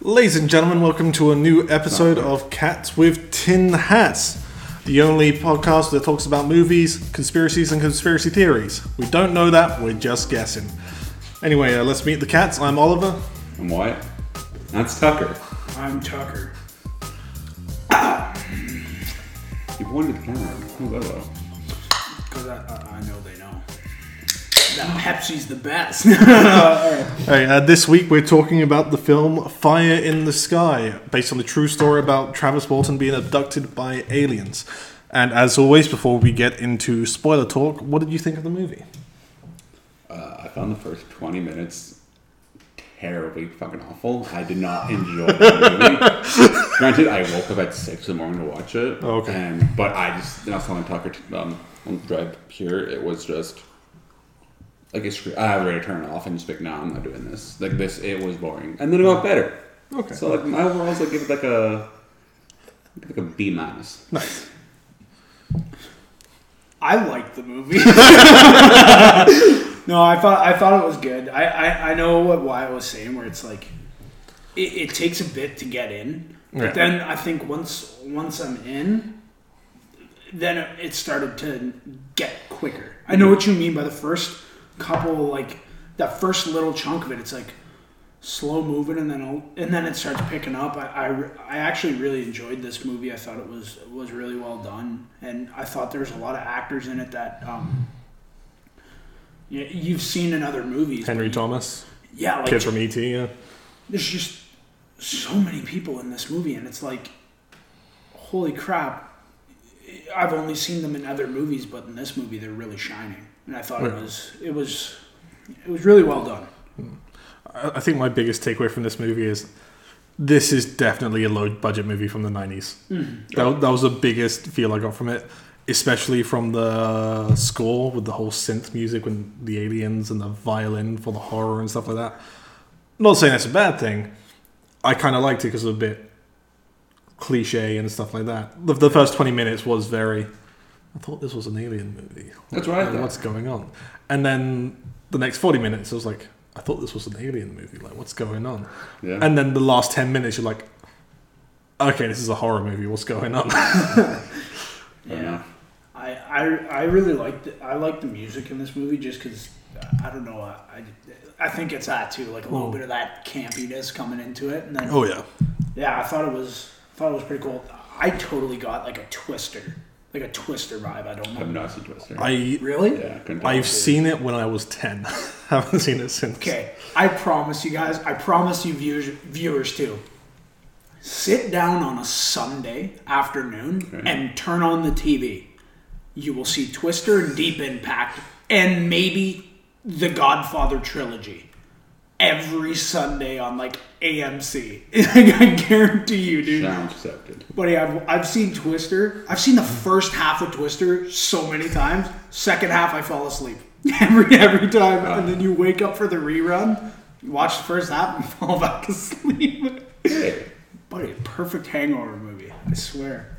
Ladies and gentlemen, welcome to a new episode of Cats with Tin Hats, the only podcast that talks about movies, conspiracies, and conspiracy theories. We don't know that, we're just guessing. Anyway, uh, let's meet the cats. I'm Oliver. I'm Wyatt. That's Tucker. I'm Tucker. You pointed the camera. Hello. Because I, I, I know they know. That Pepsi's the best. Alright. Hey, uh, this week we're talking about the film Fire in the Sky, based on the true story about Travis Walton being abducted by aliens. And as always, before we get into spoiler talk, what did you think of the movie? Uh, I found the first 20 minutes terribly fucking awful. I did not enjoy the movie. Granted, I woke up at 6 in the morning to watch it. Oh, okay. And, but I just, and I was telling Tucker um, on the drive here, it was just. Like it's, screw- I was ready to turn it off and just be like, no, I'm not doing this. Like this, it was boring, and then it got better. Okay. So like my overall, is like give it like a like a B minus. Nice. I liked the movie. no, I thought I thought it was good. I, I, I know what Wyatt was saying, where it's like it, it takes a bit to get in, but Yeah. then I think once once I'm in, then it, it started to get quicker. I know mm-hmm. what you mean by the first couple, like that first little chunk of it. It's like slow moving, and then and then it starts picking up. I, I, I actually really enjoyed this movie. I thought it was was really well done, and I thought there was a lot of actors in it that um, you, you've seen in other movies. Henry you- Thomas, yeah, like kid from ET. Yeah. there's just so many people in this movie, and it's like, holy crap! I've only seen them in other movies, but in this movie, they're really shining, and I thought it was it was it was really well done. Hmm. I I think my biggest takeaway from this movie is this is definitely a low budget movie from the 90s. Mm-hmm. That, that was the biggest feel I got from it, especially from the score with the whole synth music with the aliens and the violin for the horror and stuff like that. Not saying that's a bad thing. I kind of liked it because it was a bit cliche and stuff like that. The, the first 20 minutes was very. I thought this was an alien movie. That's what I Like. What's going on? And then the next 40 minutes, I was like, I thought this was an alien movie. Like, what's going on? Yeah. And then the last 10 minutes, you're like, okay, this is a horror movie. What's going on? yeah. I, I, I really liked it. I like the music in this movie just because uh, I don't know. I, I think it's that too, like a little oh. bit of that campiness coming into it, and then oh, yeah. yeah, I thought it was thought it was pretty cool. I totally got like a Twister, like a Twister vibe. I don't know. I've not seen Twister. I, really? yeah, couldn't. I've seen it when I was 10. Haven't seen it since. Okay, I promise you guys. I promise you viewers, viewers too. Sit down on a Sunday afternoon Okay. and turn on the TV. You will see Twister and Deep Impact and maybe the Godfather trilogy every Sunday on like AMC. I guarantee you, dude. Challenge accepted. Buddy, I've, I've seen Twister. I've seen the first half of Twister so many times. Second half, I fall asleep every every time, and then you wake up for the rerun. You watch the first half and fall back asleep. Hey, Buddy, perfect hangover movie. I swear.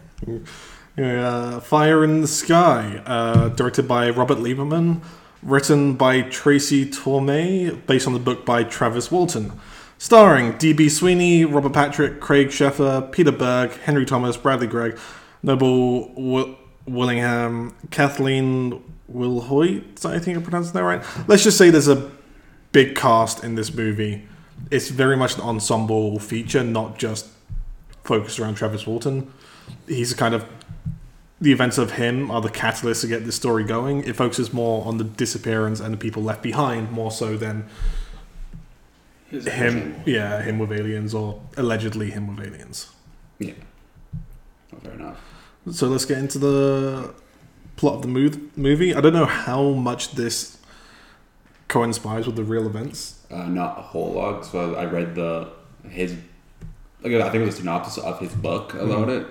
Uh, Fire in the Sky, uh, directed by Robert Lieberman, written by Tracy Torme, based on the book by Travis Walton. Starring D.B. Sweeney, Robert Patrick, Craig Sheffer, Peter Berg, Henry Thomas, Bradley Gregg, Noble Wi- Willingham, Kathleen Wilhoite, I think I pronounced that right. Let's just say there's a big cast in this movie. It's very much an ensemble feature, not just focused around Travis Walton. He's a kind of the events of him are the catalyst to get this story going. It focuses more on the disappearance and the people left behind, more so than His him. Yeah, him with aliens or allegedly him with aliens. yeah. Oh, fair enough. So let's get into the plot of the mov- movie. I don't know how much this coincides with the real events. Uh, not a whole lot. So I read the his like I think it was a synopsis of his book about it.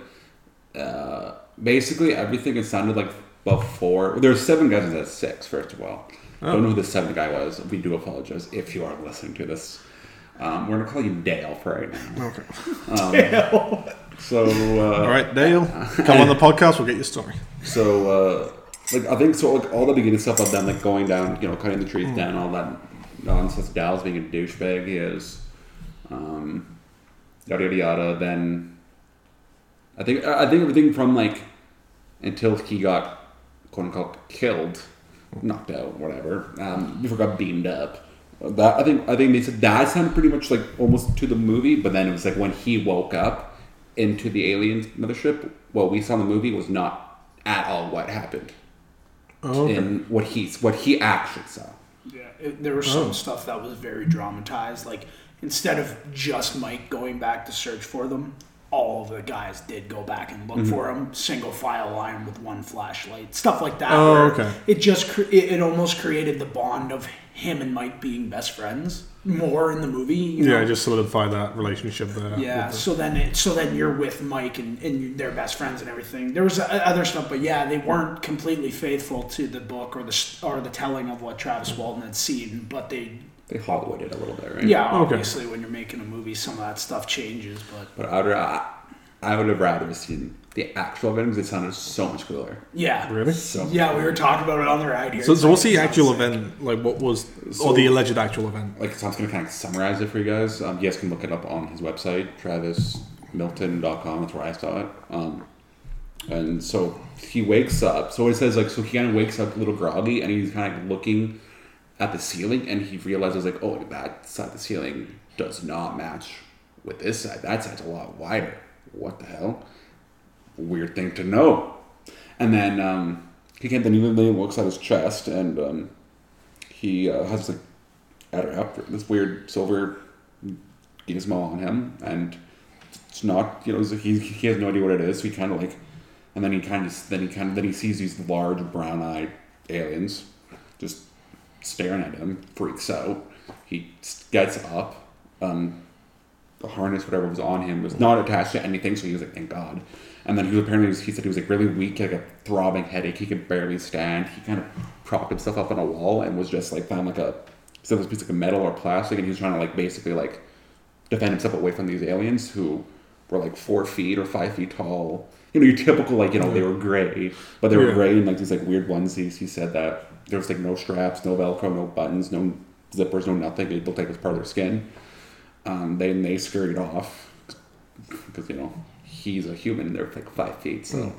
Uh, basically, everything it sounded like before. There's seven guys instead of six. First of all, I don't know who the seventh guy was. We do apologize if you are listening to this. Um, we're gonna call you Dale for right now. Okay. Dale. So uh, All right, Dale, come on the podcast. We'll get your story. So, uh, like, I think so. Like, all the beginning stuff of them, like going down, you know, cutting the trees down, all that nonsense. Dale's being a douchebag, he is. Um, yada yada yada. Then I think I think everything from like until he got quote unquote killed, knocked out, whatever. Um, before got beamed up. That I think I think they said that sounded pretty much like almost to the movie, but then it was like when he woke up into the alien mothership. What we saw in the movie was not at all what happened Oh, okay. in what he what he actually saw. Yeah, it, there was some Oh. stuff that was very dramatized. Like instead of just Mike going back to search for them, all of the guys did go back and look Mm-hmm. for him, single file line with one flashlight, stuff like that. Oh, okay. It just cre- it, almost created the bond of him and Mike being best friends more in the movie. You Yeah, know? just solidify that relationship there. Yeah, so then it, so then you're with Mike and, and they're best friends and everything. There was other stuff, but yeah, they weren't completely faithful to the book or the or the telling of what Travis Walton had seen. But they, They Hollywooded a little bit, right? yeah, Okay. obviously when you're making a movie, some of that stuff changes. But But I would, I, I would have rather seen the actual event because it sounded so much cooler. yeah, Really? So yeah, we were talking about it on the ride here. So, so what's the It's actual sick. event? Like, what was, So- or the alleged actual event? like so I'm just gonna kind of summarize it for you guys. Um, you guys can look it up on his website, traviswalton.com. That's where I saw it. Um, and so he wakes up. So it says like so he kind of wakes up a little groggy, and he's kind of looking at the ceiling, and he realizes like, oh, that side of the ceiling does not match with this side. That side's a lot wider. What the hell? Weird thing to know. And then um, he can't. Then he then looks at his chest, and um, he uh, has like Adderall, this weird silver gizmo on him, and it's not, you know, he, he has no idea what it is. So he kind of like, and then he kind of then he kind of then he sees these large brown-eyed aliens just staring at him, freaks out. He gets up. Um, the harness, whatever was on him, was not attached to anything. So he was like, "Thank God." And then he was apparently he said he was like really weak, like a throbbing headache. He could barely stand. He kind of propped himself up on a wall and was just like found like a so this piece of metal or plastic, and he was trying to like basically like defend himself away from these aliens who were like four feet or five feet tall. You know, your typical like you know they were gray, but they were Yeah. gray in like these like weird onesies. He said that there was like no straps, no Velcro, no buttons, no zippers, no nothing. They looked like it was part of their skin. Um, then they scurried off because you know he's a human and they're like five feet. So,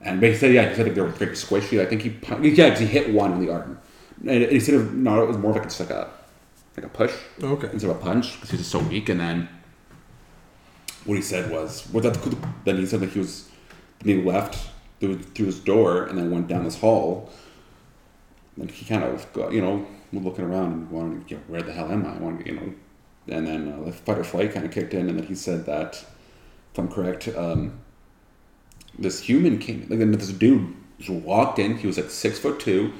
and but he said yeah, he said like, they were pretty squishy. I think he yeah 'cause he hit one in the arm. And said of no, it was more like just like a like a push Okay. instead of a punch because he's just so weak. And then what he said was, that then he said that he was he left through, through his door and then went down this hall. And he kind of got, you know, looking around and wanted you know, where the hell am I? I wanted you know, and then uh, the fight or flight kind of kicked in, and then he said that, if I'm correct, um, this human came, like this dude just walked in. He was like six foot two,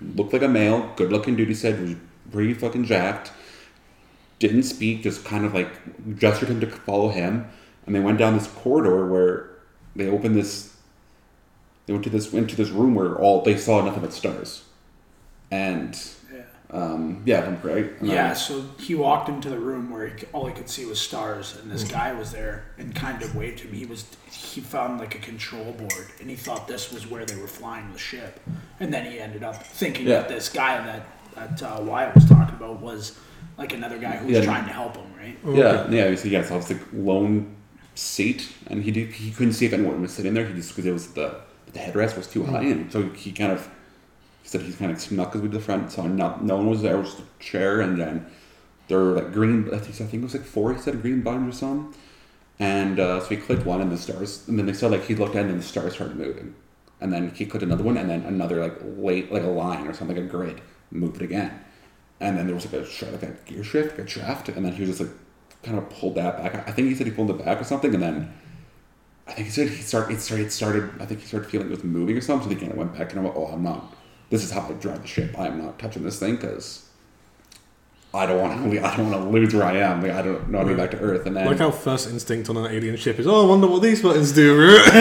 looked like a male, good looking dude. He said was pretty fucking jacked. Didn't speak, just kind of like gestured him to follow him, and they went down this corridor where they opened this. They went to this into this room where all they saw nothing but stars, and Yeah. um, yeah, I'm correct. And Yeah, then- so he walked into the room where he, all he could see was stars, and this guy was there and kind of waved him. He was he found like a control board, and he thought this was where they were flying the ship, and then he ended up thinking Yeah. that this guy that that uh, Wyatt was talking about was like another guy who was Yeah. trying to help him, right? Yeah, yeah. So yeah, so it was the lone seat, and he did, he couldn't see if anyone was sitting there. He just because it was the the headrest was too high, and so he kind of he said he's kind of snuck his way to the front, so not no one was there. It was the chair, and then there were like green. I think I think it was like four. He said green buttons or something, and uh, so he clicked one, and the stars, and then they said like he looked at it, and the stars started moving, and then he clicked another one, and then another like late like a line or something, like a grid moved again. And then there was like a like a gear shift, like a shaft, and then he was just like kind of pulled that back. I think he said he pulled it back or something, and then I think he said he started. It started. It started. I think he started feeling it was moving or something. So he kind of went back and I'm like, oh, I'm not. This is how I drive the ship. I am not touching this thing because I don't want to. I don't want to lose where I am. Like, I don't know how to get back to Earth. And then Like how first instinct on an alien ship is, oh, I wonder what these buttons do.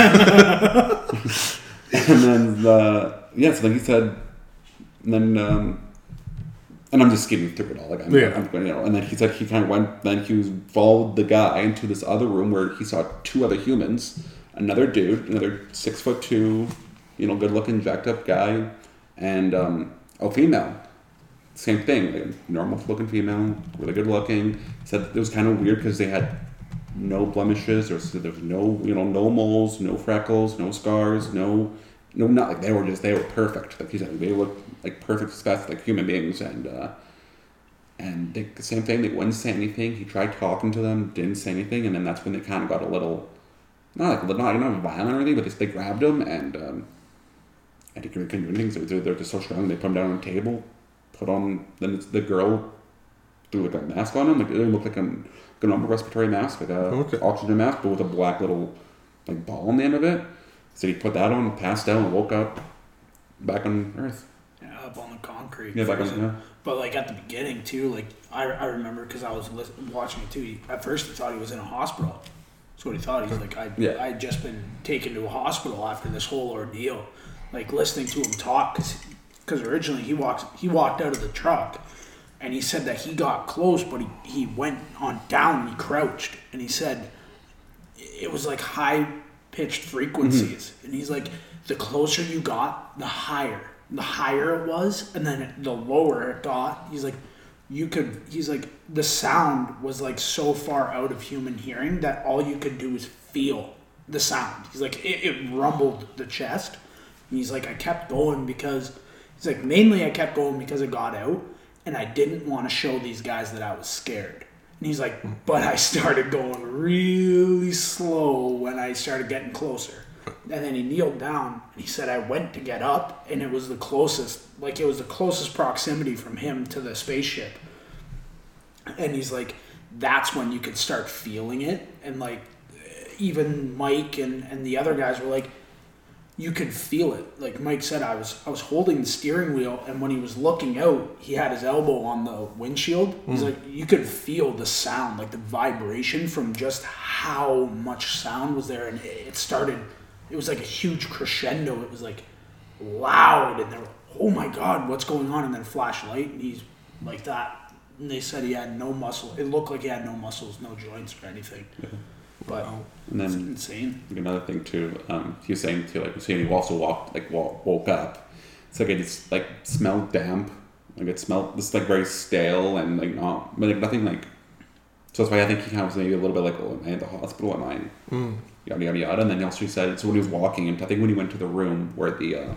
and then the yeah, so then he said, and then um, and I'm just skimming through it all. Like I'm, Yeah. I'm going, you know. And then he said he kind of went. Then he was followed the guy into this other room where he saw two other humans, another dude, another six foot two, you know, good looking, jacked up guy, and um, a female. Same thing, like a normal looking female, really good looking. Said it was kind of weird because they had no blemishes. There's there's no you know no moles, no freckles, no scars, no no not like they were just they were perfect. Like he said, they looked like perfect specimens, like human beings, and uh, and they, the same thing. They wouldn't say anything. He tried talking to them, didn't say anything, and then that's when they kind of got a little not like not not violent or anything, but they, they grabbed him and. Um, and he couldn't do anything. So they're, they're just so strong. They put him down on a table, put on. Then it's the girl threw like a mask on him. Like it looked like an like a normal respiratory mask, like a Okay. oxygen mask, but with a black little like ball on the end of it. So he put that on, passed out, and woke up back on Earth. Yeah, up on the concrete. Yeah, back on. Yeah. But like at the beginning too, like I, I remember because I was watching it too. He, at first, he thought he was in a hospital. That's what he thought. He's like, I Yeah. I just been taken to a hospital after this whole ordeal. Like listening to him talk, because originally he walks he walked out of the truck, and he said that he got close, but he, he went on down and he crouched, and he said it was like high pitched frequencies. Mm-hmm. And he's like the closer you got the higher the higher it was. And then the lower it got he's like you could he's like the sound was like so far out of human hearing that all you could do was feel the sound. He's like it, it rumbled the chest. And he's like i kept going because he's like mainly i kept going because it got out and i didn't want to show these guys that i was scared and he's like, but I started going really slow when I started getting closer. And then he kneeled down and he said, I went to get up and it was the closest, like it was the closest proximity from him to the spaceship. And he's like, that's when you could start feeling it. And like, even Mike and, and the other guys were like, you could feel it. Like Mike said, I was I was holding the steering wheel, and when he was looking out, he had his elbow on the windshield. He's hmm. like, you could feel the sound, like the vibration from just how much sound was there, and it started. It was like a huge crescendo. It was like loud, and they were, oh my god, what's going on? And then flashlight, and he's like that. And they said he had no muscle. It looked like he had no muscles, no joints or anything. But And it's then insane. Another thing too, um, he was saying too, like he was saying he also walked, like wo- woke up. It's like it just like smelled damp, like it smelled just like very stale and like not, but like nothing like. So that's why I think he kind of was maybe a little bit like, oh, am I at the hospital? Am I Mm. yada yada yada? And then he also said, so when he was walking, and I think when he went to the room where the uh,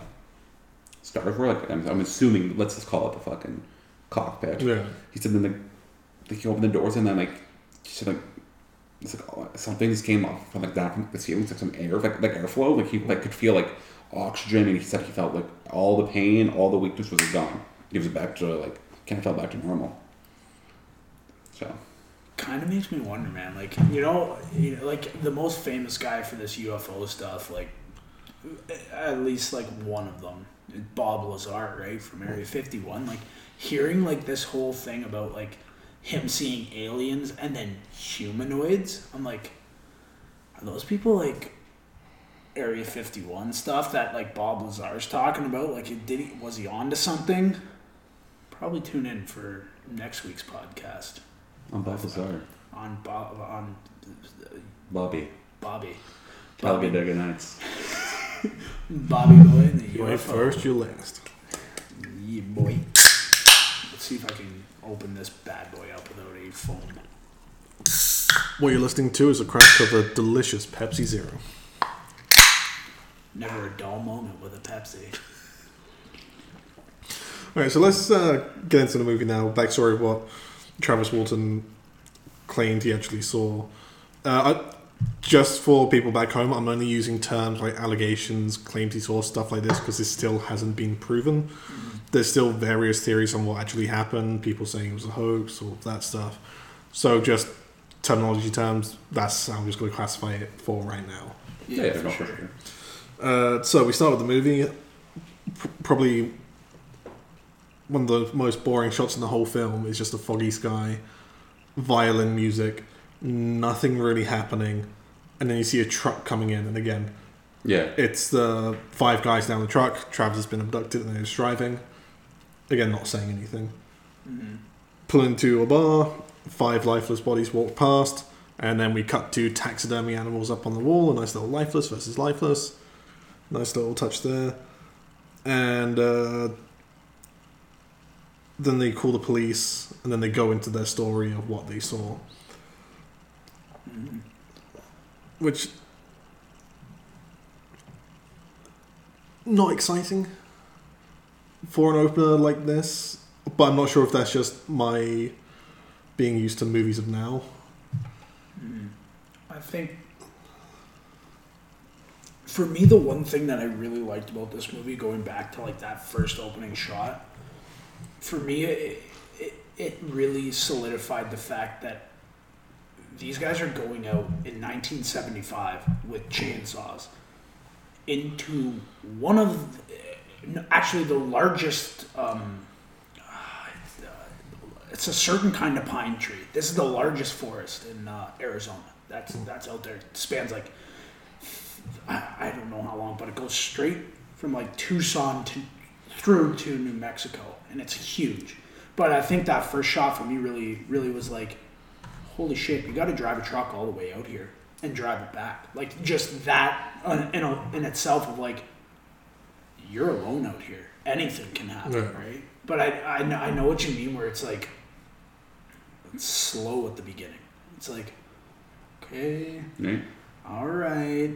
stars were, like I'm, I'm assuming, let's just call it the fucking cockpit. Yeah. He said then like, like he opened the doors and then like he said like it's like oh, something just came off from like down from the ceiling, it's like some air, like like airflow. Like he like could feel like oxygen, and he said he felt like all the pain, all the weakness was gone. He was back to like kind of felt back to normal. So kind of makes me wonder, man. Like you know, you know, like the most famous guy for this UFO stuff, like at least like one of them, Bob Lazar, right from Area Fifty One. Like hearing like this whole thing about like him seeing aliens and then humanoids. I'm like, are those people like? Area 51 stuff that like Bob Lazar's talking about like did he was he on to something probably tune in for next week's podcast on Balthazar, on Bob on Bobby, Bobby. Bobby Bobby, Duggan Nights. Bobby boy in the You ain't UFO. first, you last. Yeah, boy. Let's see if I can open this bad boy up without a foam. What you're listening to is a crack of a delicious Pepsi Zero. Never a dull moment with a Pepsi. All right, so let's uh, get into the movie now. Backstory of what Travis Walton claimed he actually saw. Uh, I, just for people back home, I'm only using terms like allegations, claims he saw, stuff like this, because this still hasn't been proven. There's still various theories on what actually happened, people saying it was a hoax, all of that stuff. So, just terminology terms, that's how I'm just going to classify it for right now. Yeah, yeah, no, for sure. Uh, so we start with the movie. P- probably one of the most boring shots in the whole film is just a foggy sky, violin music, nothing really happening, and then you see a truck coming in, and again, Yeah, it's the five guys down the truck. Travis has been abducted and he's driving. Again, not saying anything. Pull into a bar. Five lifeless bodies walk past, and then we cut to taxidermy animals up on the wall. A nice little lifeless versus lifeless. Nice little touch there. And uh, then they call the police, and then they go into their story of what they saw. Which not exciting for an opener like this, but I'm not sure if that's just my being used to movies of now. I think for me, the one thing that I really liked about this movie, going back to like that first opening shot, for me, it, it, it really solidified the fact that these guys are going out in 1975 with chainsaws into one of the- actually the largest um, it's a certain kind of pine tree. This is the largest forest in uh, Arizona. That's that's out there. It spans like I, I don't know how long, but it goes straight from like Tucson to through to New Mexico, and it's huge. But I think that first shot for me really really was like, holy shit! You got to drive a truck all the way out here and drive it back. Like just that uh, in, a, in itself of like, you're alone out here. Anything can happen, Yeah. right? But I, I know I know what you mean. Where it's like it's slow at the beginning. It's like, okay, Right? all right,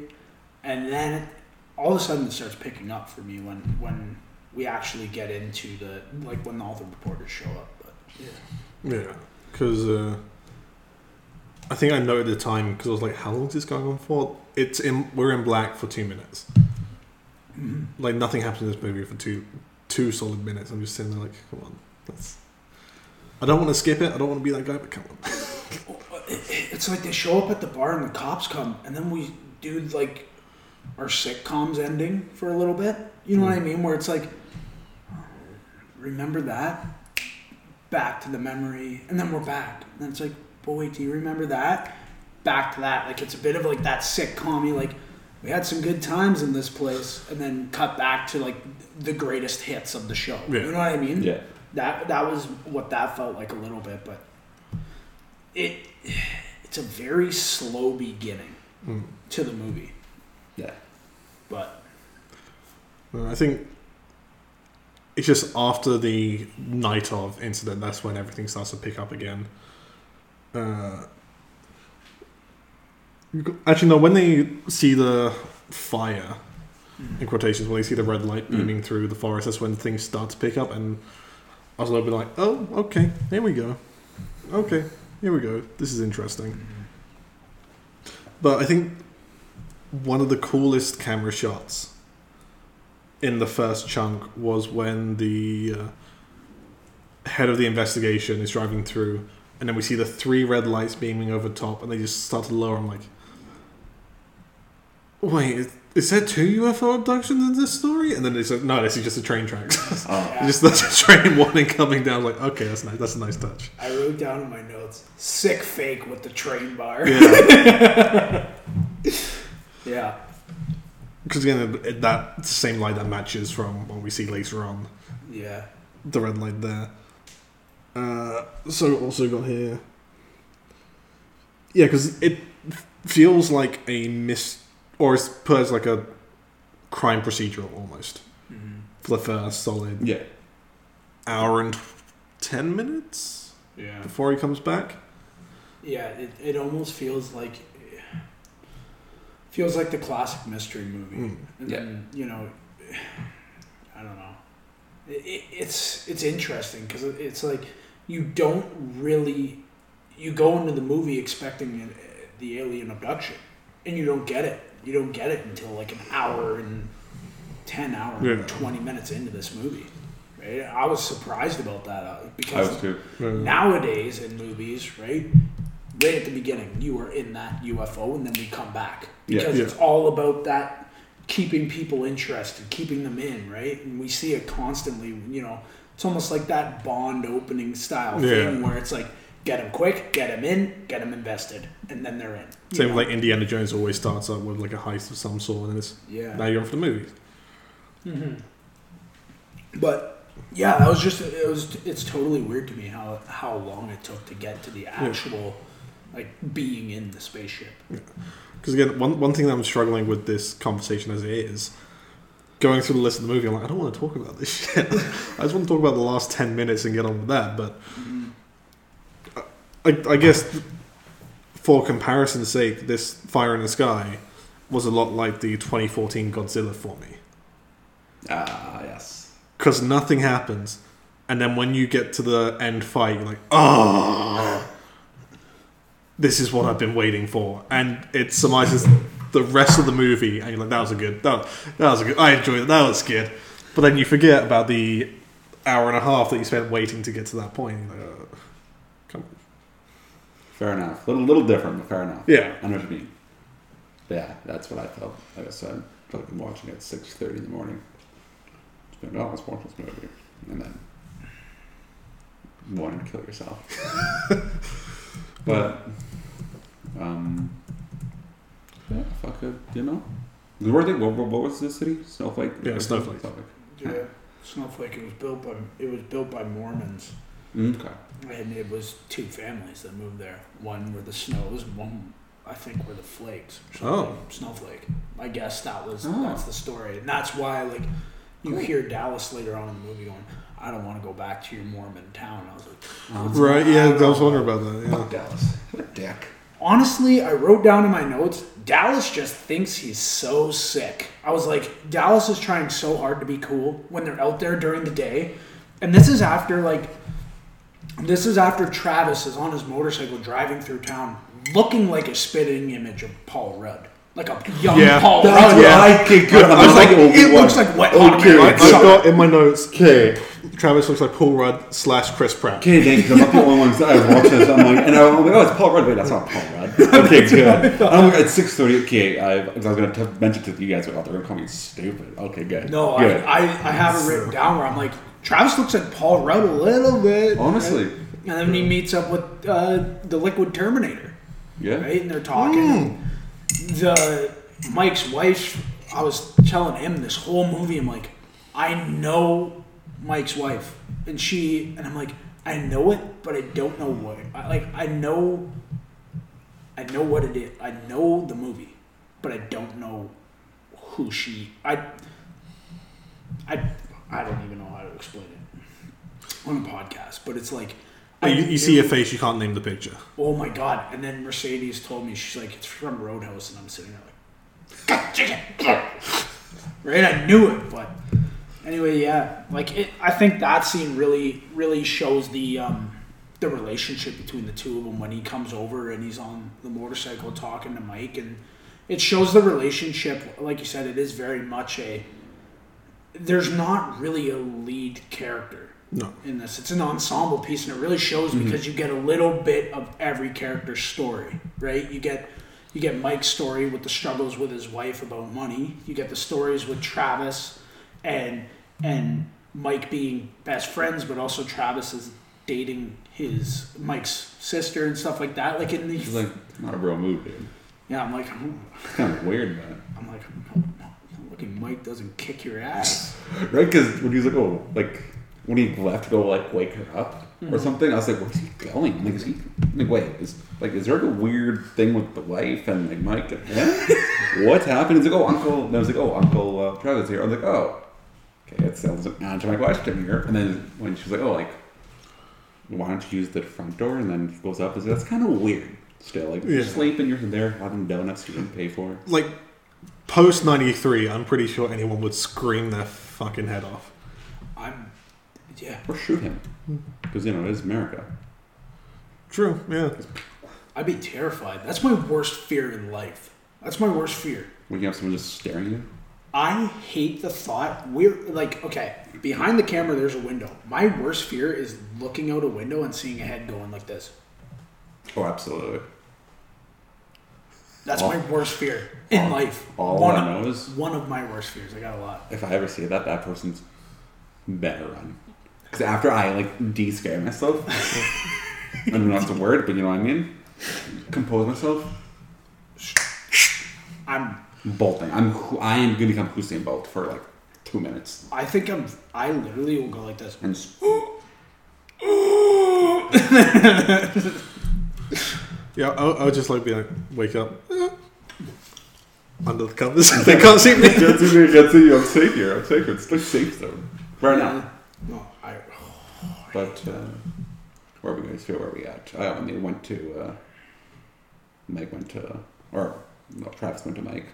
and then it, all of a sudden it starts picking up for me when when we actually get into the like when all the reporters show up. But yeah, Yeah, because uh, I think I noted the time because I was like, "How long is this going on for?" It's in. We're in black for two minutes. Mm-hmm. Like nothing happens in this movie for two two solid minutes. I'm just sitting there like, "Come on, that's." I don't want to skip it. I don't want to be that guy, but come on. Uh, it's like they show up at the bar and the cops come, and then we do like our sitcoms ending for a little bit. You know what I mm. mean? Where it's like, remember that? Back to the memory, and then we're back. And it's like, but wait, do you remember that? Back to that. Like it's a bit of like that sitcom. You like, we had some good times in this place, and then cut back to like the greatest hits of the show. Yeah. You know what I mean? Yeah. That that was what that felt like a little bit, but it it's a very slow beginning Mm. to the movie. Yeah. But I think it's just after the night of incident that's when everything starts to pick up again. Uh, actually, no. When they see the fire, in quotations, when they see the red light Mm. beaming through the forest, that's when things start to pick up. And I was a little bit like, "Oh, okay, here we go. Okay, here we go. This is interesting." But I think one of the coolest camera shots in the first chunk was when the uh, head of the investigation is driving through, and then we see the three red lights beaming over top, and they just start to lower. I'm like, wait, is, is there two UFO abductions in this story? And then they said, no, this is just a train tracks. Oh. just that's a train warning coming down. like, okay, that's nice. That's a nice touch. I wrote down in my notes, sick fake with the train bar. Yeah, Yeah. because again, that same light that matches from what we see later on. Yeah. the red light there. Uh, so also got here. Yeah, because it feels like a mis or it's put as like a crime procedural almost Mhm. for the first solid Yeah. hour and ten minutes Yeah. before he comes back. Yeah, it, it almost feels like feels like the classic mystery movie. Mm. And Yeah. then, you know, I don't know. It, it, it's it's interesting because it's like you don't really you go into the movie expecting the alien abduction, and you don't get it. You don't get it until like an hour and ten hour Yeah. and twenty minutes into this movie. Right? I was surprised about that uh, I because was too. Nowadays in movies, right? Right at the beginning, you are in that UFO, and then we come back Yeah. because Yeah. it's all about that keeping people interested, keeping them in, right? And we see it constantly. You know, it's almost like that Bond opening style Yeah. thing where it's like get them quick, get them in, get them invested, and then they're in. Same know? like Indiana Jones always starts up with like a heist of some sort, and then it's yeah. now you're for the movies. Mm-hmm. But yeah, that was just it was it's totally weird to me how how long it took to get to the actual like being in the spaceship. Because again, one one thing that I'm struggling with this conversation as it is, going through the list of the movie, I'm like, I don't want to talk about this shit. I just want to talk about the last ten minutes and get on with that. But I, I guess for comparison's sake, this Fire in the Sky was a lot like the 2014 Godzilla for me. Ah, yes. Because nothing happens, and then when you get to the end fight, you're like, oh, this is what I've been waiting for. And it surmises the rest of the movie, and you're like, that was a good, that, that was a good, I enjoyed it, that was good. But then you forget about the hour and a half that you spent waiting to get to that point. You're like, oh, come on. Fair enough. Little, little different, but fair enough. Yeah. I know what you mean. Yeah, that's what I felt. Like I said, fucking watching it at six thirty in the morning. Just been, oh, let's watch this movie, and then wanting to kill yourself. but um, yeah, fuck it. You know, where they? What, what, what was the city? Snowflake. Yeah, Snowflake. Yeah, Snowflake. It was built by it was built by Mormons, Mm, okay. and it was two families that moved there. One were the snows, one I think were the flakes. Oh. Snowflake. I guess that was Oh. that's the story, and that's why like you hear Dallis later on in the movie going, "I don't want to go back to your Mormon town." I was like, Um, Right, yeah, I was wondering about that. Fuck Yeah. Dallis. What a dick. honestly, I wrote down in my notes, Dallis just thinks he's so sick. I was like, Dallis is trying so hard to be cool when they're out there during the day. And this is after, like, this is after Travis is on his motorcycle driving through town looking like a spitting image of Paul Rudd. Like a young Yeah, Paul That's Rudd. what yeah. I think. Good. I was like, It looks like wet hot Okay, American I've got in my notes, Okay. Travis looks like Paul Rudd slash Chris Pratt. Okay, thank you. I'm not the only one. I was watching this. I'm like, and I'm like, oh, it's Paul Rudd. Wait, that's not Paul Rudd. Okay, good. And I'm like, at 6:30. Okay, I, 'cause I was gonna t- mention to you guys, but they're gonna call me stupid. Okay, good. No, I, good. I, I have it written down where I'm like, Travis looks like Paul Rudd a little bit. Honestly. right? And then he meets up with uh, the Liquid Terminator. yeah. right? And they're talking. The Mike's wife, I was telling him this whole movie. I'm like, I know Mike's wife, and she, and I'm like, I know it, but I don't know what. I, like, I know, I know what it is. I know the movie, but I don't know who she. I, I, I don't even know how to explain it on a podcast. But it's like. You, you see a face, you can't name the picture. Oh my god! And then Mercedes told me she's like, "It's from Roadhouse," and I'm sitting there like, "God dang it!" right? I knew it, but anyway, yeah. Like it, I think that scene really, really shows the um, the relationship between the two of them when he comes over and he's on the motorcycle talking to Mike, and it shows the relationship. Like you said, it is very much a. There's not really a lead character No. in this. It's an ensemble piece, and it really shows mm-hmm. because you get a little bit of every character's story, right? You get you get Mike's story with the struggles with his wife about money. You get the stories with Travis and and Mike being best friends, but also Travis is dating his Mike's sister and stuff like that. Like in the like not a real movie. yeah, I'm like hmm. I'm, kind of weird, man. I'm like hmm, looking Mike doesn't kick your ass. Right? Because when he's like, oh, like when he left to go like wake her up Mm-hmm. or something, I was like, where's he going? Like, is he? Like, wait, is like, is there like a weird thing with the wife and like Mike? And, yeah? what happened? He's like, oh, Uncle. And I was like, oh, Uncle uh, Travis here. I was like, oh, okay, that sounds an answer to my question here. And then when she was like, oh, like, why don't you use the front door? And then he goes up. I was like, that's kind of weird. Still, like, Yeah. you're sleeping, you're there having donuts you didn't pay for. Like, post 93, I'm pretty sure anyone would scream their fucking head off. I'm yeah. Or shoot him. Hmm. Because, you know, it is America. True, yeah. I'd be terrified. That's my worst fear in life. That's my worst fear. When you have someone just staring at you. I hate the thought. We're like, okay, behind the camera, there's a window. My worst fear is looking out a window and seeing a head going like this. Oh, absolutely. That's All- my worst fear in all- life. all one I of, know is- one of my worst fears. I got a lot. If I ever see that, that person's better run. Because after I like de-scare myself, I don't know if it's a word, but you know what I mean. Compose myself, I'm. bolting. I'm I am gonna become Usain Bolt for like two minutes I think I'm. I literally will go like this. and s- Yeah, I, I would just like be like, wake up. Under the covers. they can't see me. get to me, get to you. I'm safe here. I'm safe. It's like safe zone right now. No, I. But uh, where are we guys feel where are we at? I only went to uh, Mike went to, or no, Travis went to Mike.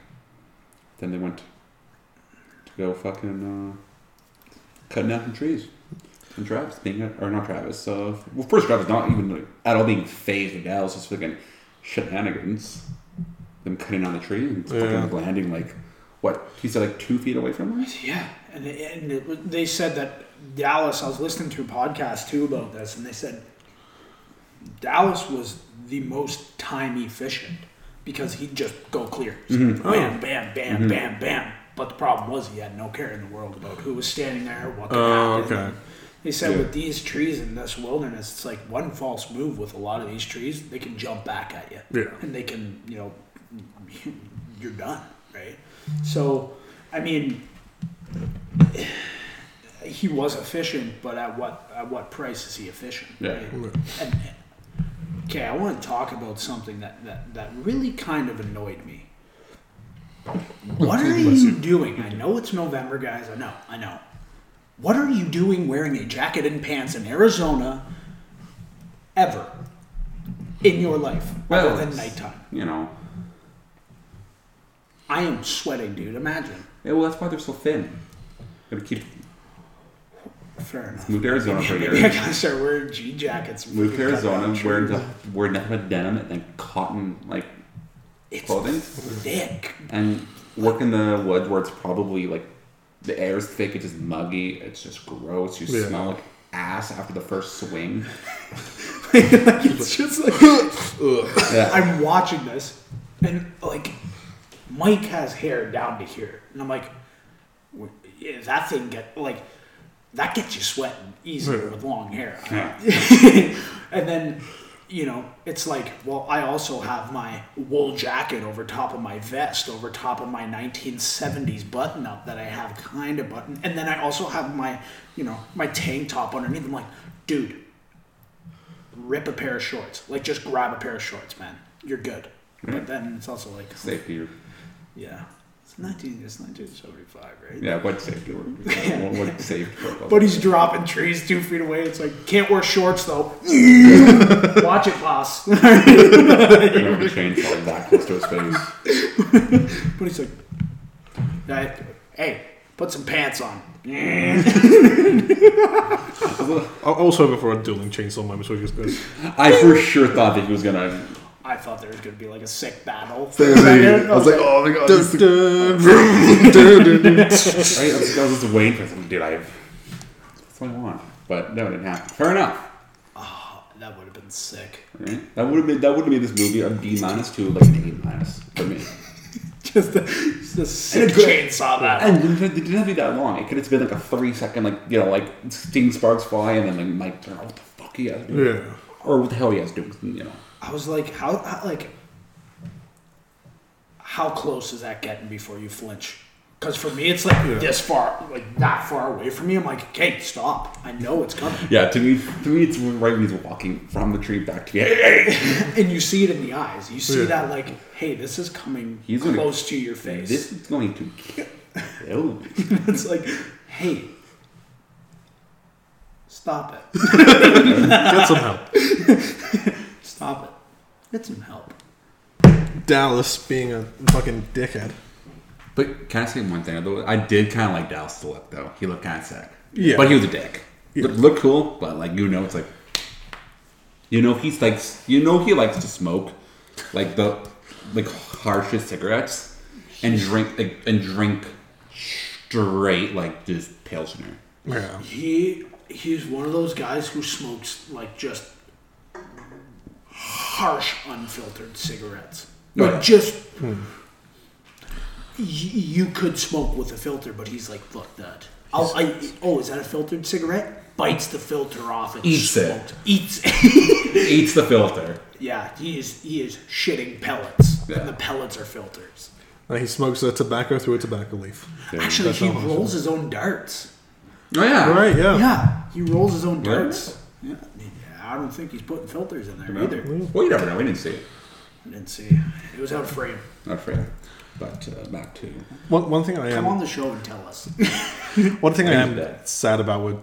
Then they went to go fucking uh, cutting down some trees. And Travis being, a, or not Travis, uh, well, first Travis not even like, at all being phased with Dallis, just fucking shenanigans. Them cutting down the tree and Yeah. fucking landing like, what, he said like two feet away from us? Yeah, and, and it, they said that Dallis. I was listening to a podcast too about this, and they said Dallis was the most time efficient because he'd just go clear, mm-hmm. oh, bam, bam, bam, bam, bam. But the problem was he had no care in the world about who was standing there, what could Oh, happen. okay. They said Yeah. with these trees in this wilderness, it's like one false move with a lot of these trees, they can jump back at you. Yeah. And they can, you know, you're done, right? So, I mean, he was efficient, but at what at what price is he efficient? Yeah. right? And, okay, I want to talk about something that, that, that really kind of annoyed me. What are you doing? I know it's November, guys. I know. I know. What are you doing wearing a jacket and pants in Arizona ever in your life Well, other than nighttime? You know, I am sweating, dude. Imagine. yeah, well, that's why they're so thin. Gotta keep Fair enough. moved to Arizona for a Maybe I year. gotta start wearing jean jackets. Moved to Arizona, trees. wearing the, wearing nothing but denim and then cotton like It's clothing. thick. and work in the woods where it's probably like the air is thick, it's just muggy, it's just gross. You Yeah. smell like ass after the first swing. like, it's just like Yeah. I'm watching this, and like Mike has hair down to here, and I'm like, yeah, that thing get like that gets you sweating easier with long hair. Yeah. and then you know it's like, well, I also have my wool jacket over top of my vest, over top of my 1970s button up that I have kind of button, and then I also have my you know my tank top underneath. I'm like, dude rip a pair of shorts. Like just grab a pair of shorts, man. You're good. But then it's also like Safety. Yeah. It's nineteen it's nineteen seventy five, right? Yeah, what safety? What, what safety protocol? But he's dropping trees two feet away. It's like can't wear shorts though. Watch it, boss. but the chainsaw back close to his face. but he's like, "Hey, hey, put some pants on. I I was hoping for a dueling chainsaw moment, so he just goes. I for sure thought that he was gonna. I thought there was gonna be like a sick battle. I was like, oh my god. Dun, this dun, dun, dun, dun. Right? I was, I was just waiting for something, dude. I that's what I want, but no, it didn't happen. Fair enough. Oh, that would have been sick. Right? That would have been that would have made this movie a B minus to like an A minus for me. Just the, just the sick it could- chainsaw battle. And it didn't it didn't have to be that long. It could have been like a three second, like you know, like steam sparks fly, and then like Mike, turn out what the fuck he has doing, Yeah. or what the hell he has doing, you know. I was like, how, how like, how close is that getting before you flinch? Because for me, it's like this far, like that far away from me. I'm like, okay, stop. I know it's coming, Yeah, to me, to me, it's right when he's walking from the tree back to me. Hey, hey. and you see it in the eyes. You see Yeah. that, like, hey, this is coming He's gonna- close to your face. This is going to kill me. it's like, hey, stop it, Get some help. Stop it. Get some help. Dallis being a fucking dickhead. But can I say one thing? I did kind of like Dallis' to look, though. He looked kind of sick. Yeah. But he was a dick. Yeah. Looked, looked cool, but like you know, it's like you know he's like you know he likes to smoke like the like harshest cigarettes and drink like, and drink straight like just pilsner. Yeah. He he's one of those guys who smokes like just harsh, unfiltered cigarettes. Oh, Like yeah. just hmm. y- you could smoke with a filter, but he's like, fuck that. I'll, I, oh, is that a filtered cigarette? Bites the filter off and Eats it. Eats. Eats the filter. yeah, he is. He is shitting pellets, Yeah. and the pellets are filters. And he smokes a tobacco through a tobacco leaf. Actually, he all I'm rolls his own darts. Oh yeah. Right, yeah. Yeah, he rolls his own Really? darts. Yeah, I, don't think he's putting filters in there either. Well, you never know. We didn't see it. I didn't see. It It was out of frame. Not afraid. But uh, back to One, one thing I Come on am the show and tell us. one thing I am Dead. sad about with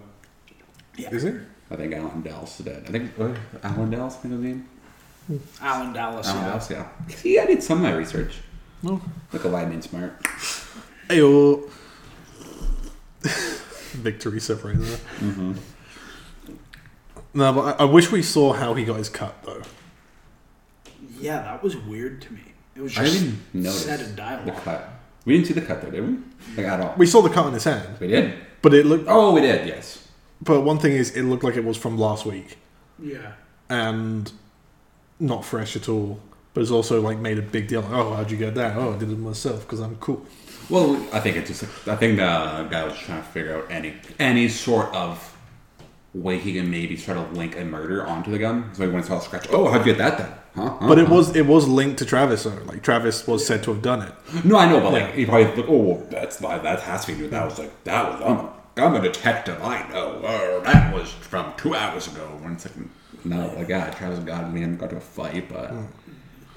Yeah. is it? I think Alan Dallis is dead. I think uh, Alan Dallis, I think his name. Alan Dallis. I don't yeah. what else, yeah. See, I did some of my research. No. Look a lightning smart. Ayo. Victory set right. Mm-hmm. No, but I, I wish we saw how he got his cut though. Yeah, that was weird to me. It was I just didn't notice said in the dialogue. cut. We didn't see the cut though, did we? Like at all. We saw the cut on his hand, We did. but it looked. Oh, we did. Yes. But one thing is, it looked like it was from last week Yeah. and not fresh at all. But it's also like made a big deal. Like, oh, how'd you get that? Oh, I did it myself because I'm cool. Well, I think it just. I think the guy was trying to figure out any any sort of way he can maybe try to link a murder onto the gun. So he went to all scratch. Oh, how'd you get that then? Huh? Huh? But it was it was linked to Travis though. Like Travis was said to have done it. No, I know, but like Yeah. he probably like, oh, well, that's not, that has to be new. That was like that was I'm a, I'm a detective. I know. Or that was from two hours ago. When it's like no, like yeah, Travis got me and got to a fight, but hmm.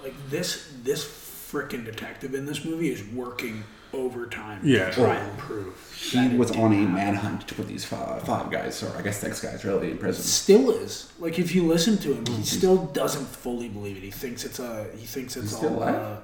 Like this this freaking detective in this movie is working overtime Yeah. to try and prove. he was on a didn't manhunt to put these five, five guys, or I guess six guys, really, in prison. Still is. Like if you listen to him, Mm-hmm. he still doesn't fully believe it. He thinks it's a he thinks it's He's still all alive? uh,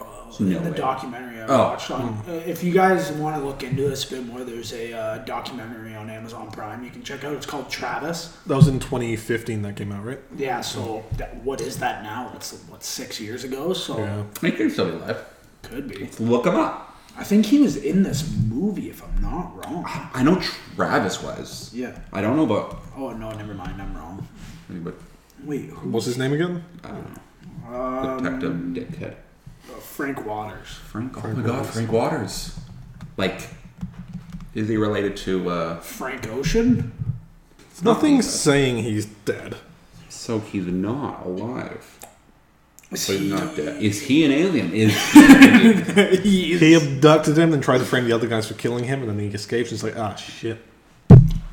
uh, No in the way. documentary I Oh. watched on. Uh, if you guys want to look into this a bit more, there's a uh, documentary on Amazon Prime you can check out. It's called Travis. That was in 2015 that came out, right? Yeah. So that, what is that now? That's what six years ago. So Yeah. He could still be alive. could be. Look him up. I think he was in this movie, if I'm not wrong. I know Travis was. Yeah. I don't know about. Oh no, never mind. I'm wrong. But Wait, who? What's his name again? I don't know. Um, Detective Dickhead. uh, Frank Watters. Frank. Oh Frank my God, Watters. Frank Watters. Like, is he related to? uh Frank Ocean. Nothing's saying he's dead. So he's not alive. Is So he's he- not dead. Is he an alien? Is he is He abducted him and tried to frame the other guys for killing him, and then he escapes. And it's like, ah, shit.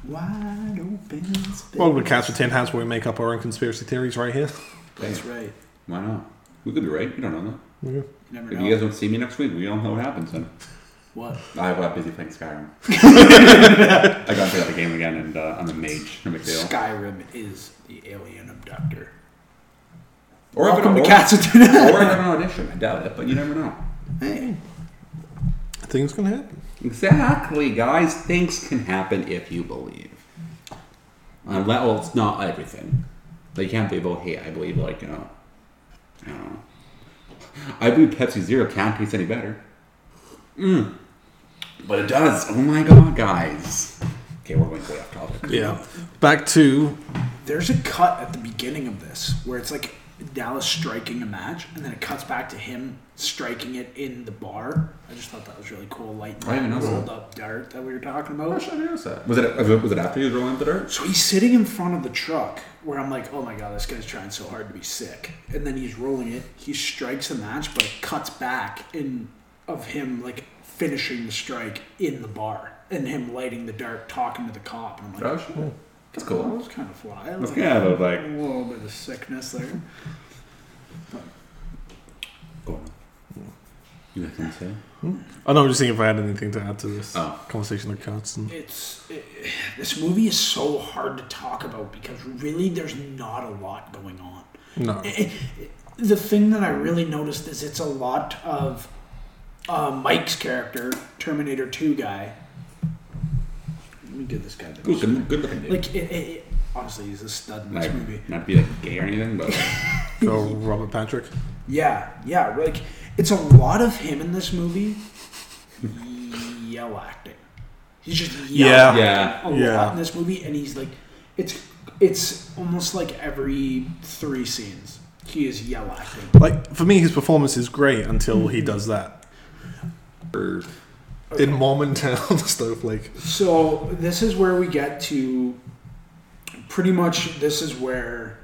wide open space. Welcome to Cats with Tin Hats, where we make up our own conspiracy theories right here. That's right. Why not? We could be right. You don't know that. You never If know. you guys don't see me next week, we don't know what happens then. what? I got busy playing Skyrim. I got to play that game again, and uh, I'm a mage. No big deal. Skyrim is the alien abductor. Or if Welcome it- to Cats with Or Hats. I got an audition. I doubt it, but you never know. Hey, Things can happen. Exactly, guys. Things can happen if you believe. Unless, well, it's not everything. Like, you can't believe, oh, hey, I believe, like, you know, I don't know. I believe Pepsi Zero can't taste any better. Mm. But it does. Oh my god, guys. Okay, we're going way off topic. Yeah. Back to there's a cut at the beginning of this where it's like Dallis striking a match, and then it cuts back to him striking it in the bar. I just thought that was really cool, lighting I didn't that know rolled that. up dart that we were talking about. shit, I didn't notice that. Was it, was it after he was rolling up the dirt? So he's sitting in front of the truck where I'm like, oh my god, this guy's trying so hard to be sick. And then he's rolling it. He strikes the match, but it cuts back in of him like finishing the strike in the bar and him lighting the dart, talking to the cop. And I'm like, Oh, shit. That's that cool. was kind of fly. That's Like, kind of a like. little bit of sickness there. Go on. You got something to say? I know. I'm just seeing if I had anything to add to this Oh. conversation of cuts. And, It's it, this movie is so hard to talk about because really there's not a lot going on. no. It- it- the thing that I really noticed is it's a lot of uh, Mike's character, Terminator Two guy. Let me give this guy the Good, good, good looking dude. like. It, it, it, honestly, he's a stud in this Like, movie. not be like gay or anything, but Go Robert Patrick. Yeah, yeah. Like it's a lot of him in this movie. yell acting. He's just Yeah. yelling Yeah. a Yeah. lot in this movie, and he's like, it's it's almost like every three scenes he is yell acting. Like for me, his performance is great until he mm-hmm. does that or in Mormontown Snowflake. So this is where we get to pretty much this is where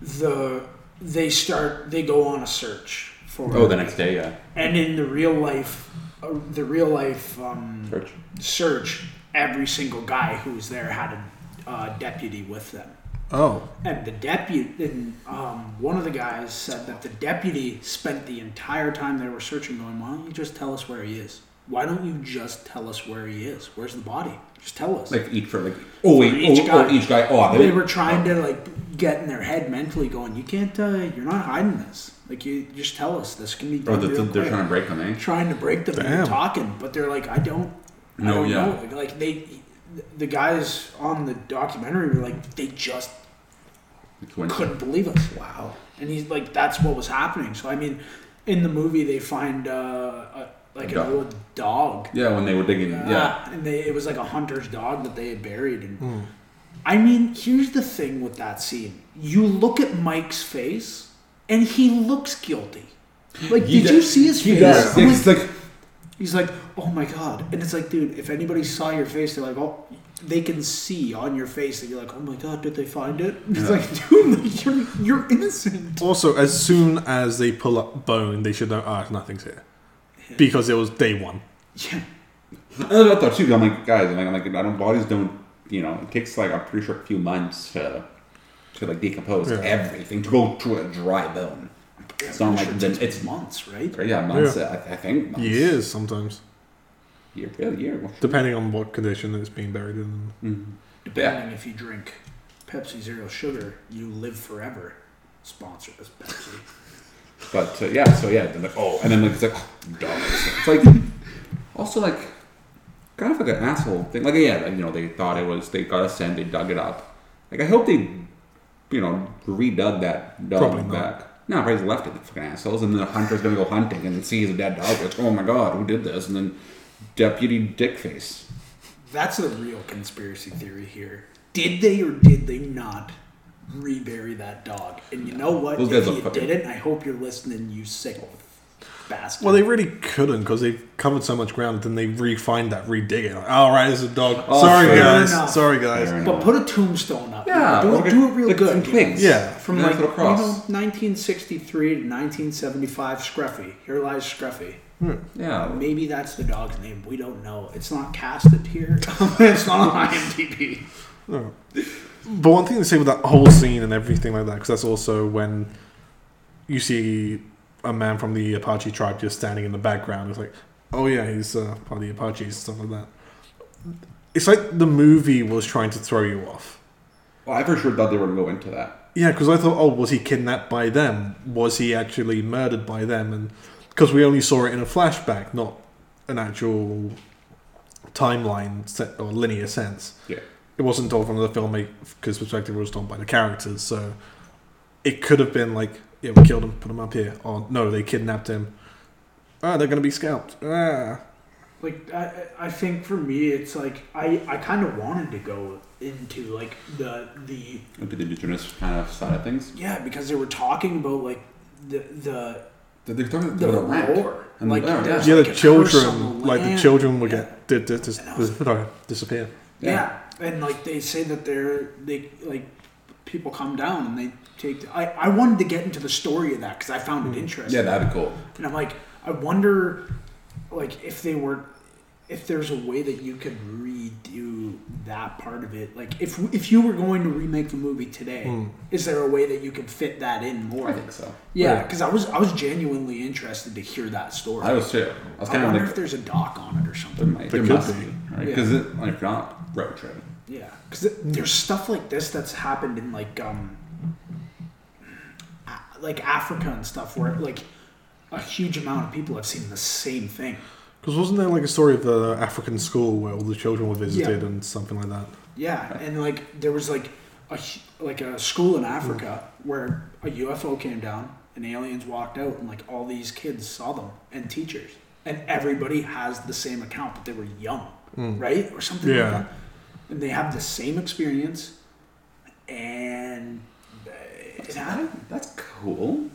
the they start they go on a search for oh, the next day, yeah. and in the real life uh, the real life um, Church. search every single guy who was there had a uh, deputy with them Oh, and the deputy and um, one of the guys said that the deputy spent the entire time they were searching going why don't you just tell us where he is why don't you just tell us where he is where's the body just tell us Like each for like oh wait each oh, guy. oh each guy oh they were trying to like get in their head mentally, going, "You can't. Uh, you're not hiding this. Like you just tell us this can be Or done." they're, real they're quick." trying to break them, eh? trying to break them Damn. they're talking, but they're like, I don't, I No, don't yeah. know. Like, like they, the guys on the documentary were like, they just couldn't believe us. Wow. And he's like, that's what was happening. So I mean, in the movie, they find uh, a, like A an dog. old dog. Yeah, when they were digging. Yeah. Ah, and they, it was like a hunter's dog that they had buried. And I mean, here's the thing with that scene: you look at Mike's face, and he looks guilty. Like, He did you see his he face? does. I'm It's like, like He's like, oh my god, and it's like, dude, if anybody saw your face, they're like, oh, they can see on your face that you're like, oh my god, did they find it? It's Yeah. like, dude, like, you're you're innocent. Also, as soon as they pull up Bone, they should know, ah, nothing's here. Because it was day one. Yeah, I thought too. I'm like, guys, I'm like, I'm like, I don't. Bodies don't. You know, it takes like I'm pretty sure a few months to to like decompose Yeah. everything to go to a dry bone. It's not like then it's it's months, right? yeah, months. I, I think months. Years sometimes, Year, yeah, year. depending on what condition it's being buried in. Mhm. Depending if you drink Pepsi Zero Sugar, you live forever. Sponsor us, Pepsi. But uh, yeah, so yeah, then like oh, and then like it's like oh, dogs. It's like also like kind of like an asshole thing. Like yeah, like, you know, they thought it was they got a scent, they dug it up. Like I hope they, you know, redug that dog Probably not. No, probably left it, the fucking assholes. And then the hunter's gonna go hunting and sees a dead dog. Like, oh my god, who did this? And then Deputy Dickface. That's a real conspiracy theory here. Did they or did they not rebury that dog? And you know what? Those guys if look you fucking- didn't, I hope you're listening, you sick bastard. Well, they really couldn't because they've covered so much ground. Then they re-find that, redig it. Like, All right, it's a dog. Oh, Sorry, fair guys. enough. Sorry, guys. Fair But put a tombstone up. Yeah, do, like it, do it real like good. some you know? twigs. Yeah. From Yeah, like put you a cross. know 1963 to 1975 Scruffy. Here lies Scruffy. Hmm. Yeah. Maybe that's the dog's name. We don't know. It's not casted here. it's not on IMDb. No. But one thing to say with that whole scene and everything like that, because that's also when you see a man from the Apache tribe just standing in the background. It's like, oh yeah, he's uh, part of the Apaches, stuff like that. It's like the movie was trying to throw you off. Well, I for sure thought they were gonna go into that. Yeah, because I thought, oh, was he kidnapped by them? Was he actually murdered by them? And because we only saw it in a flashback, not an actual timeline set or linear sense. Yeah. It wasn't told from the filmmaker's perspective; it was told by the characters. So it could have been like, yeah, we killed him, put him up here, or no, they kidnapped him. Ah, they're gonna be scalped. Ah, Like I, I think for me, it's like I, I kind of wanted to go into like the the Into the indigenous kind of side of things. yeah because they were talking about like the the They're talking the about the land. lore. And like the- oh, yeah, like, the a curse children, like the children would Yeah. get did, did, dis- And was- sorry, disappear. Yeah. and like they say that they're they like people come down and they take. I I wanted to get into the story of that because I found it interesting. Yeah, that'd be cool. and I'm like, I wonder, like if they were, if there's a way that you could redo that part of it. Like if if you were going to remake the movie today, Hmm. is there a way that you could fit that in more? I think so. Yeah, Yeah. because I was I was genuinely interested to hear that story. I was too. I was I kind of wonder like, if there's a doc on it or there, something. might, There there could must be. be, right? Yeah. Because if not, road trip. Yeah, because there's stuff like this that's happened in like um, like Africa and stuff where like a huge amount of people have seen the same thing. Because wasn't there like a story of the African school where all the children were visited Yeah. and something like that? Yeah, and like there was like a like a school in Africa where a UFO came down and aliens walked out and like all these kids saw them and teachers and everybody has the same account but they were young, right or something Yeah. like that, and they have the same experience and. uh, that- That's cool.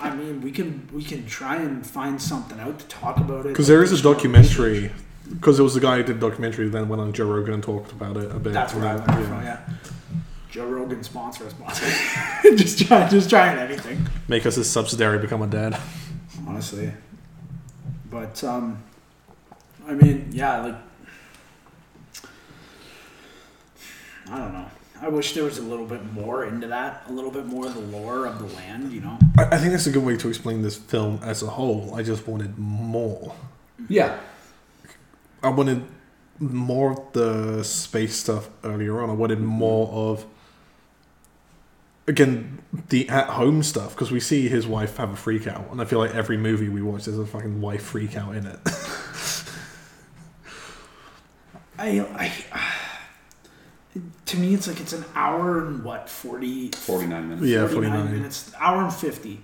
I mean, we can we can try and find something out to talk about it. Because there is a documentary. Because it was the guy who did the documentary, then went on Joe Rogan and talked about it a bit. That's where I and learned then- from. Yeah, Joe Rogan sponsor us, sponsor. just try, just trying anything. Make us a subsidiary become a dad. Honestly, but um, I mean, yeah, like I don't know. I wish there was a little bit more into that, a little bit more of the lore of the land. You know. I, I think that's a good way to explain this film as a whole. I just wanted more. Yeah. I wanted more of the space stuff earlier on. I wanted more of again the at home stuff because we see his wife have a freak out, and I feel like every movie we watch there's a fucking wife freak out in it. I, I, to me, it's like it's an hour and what forty. 49 minutes. Yeah, 49 49. minutes, hour and 50.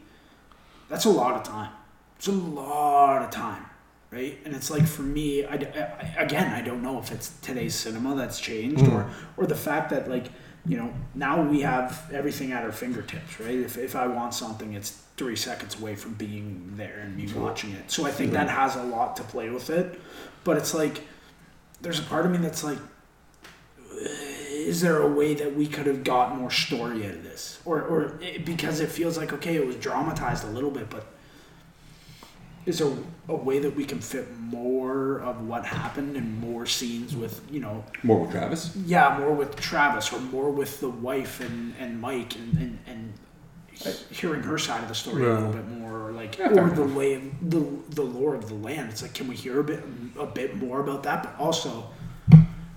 That's a lot of time. It's a lot of time, right? And it's like for me, I, I- again, I don't know if it's today's cinema that's changed hmm. or, or the fact that, like, you know, now we have everything at our fingertips, right? If, if I want something, it's three seconds away from being there and me watching it. So I think that has a lot to play with it. But it's like, there's a part of me that's like, is there a way that we could have got more story out of this? Or or it, because it feels like okay it was dramatized a little bit but is there a way that we can fit more of what happened and more scenes with you know More with Travis. yeah more with travis or more with the wife and and mike and and, and hearing her side of the story a little bit more or like Yeah, or the way the the lore of the land. It's like can we hear a bit a bit more about that? But also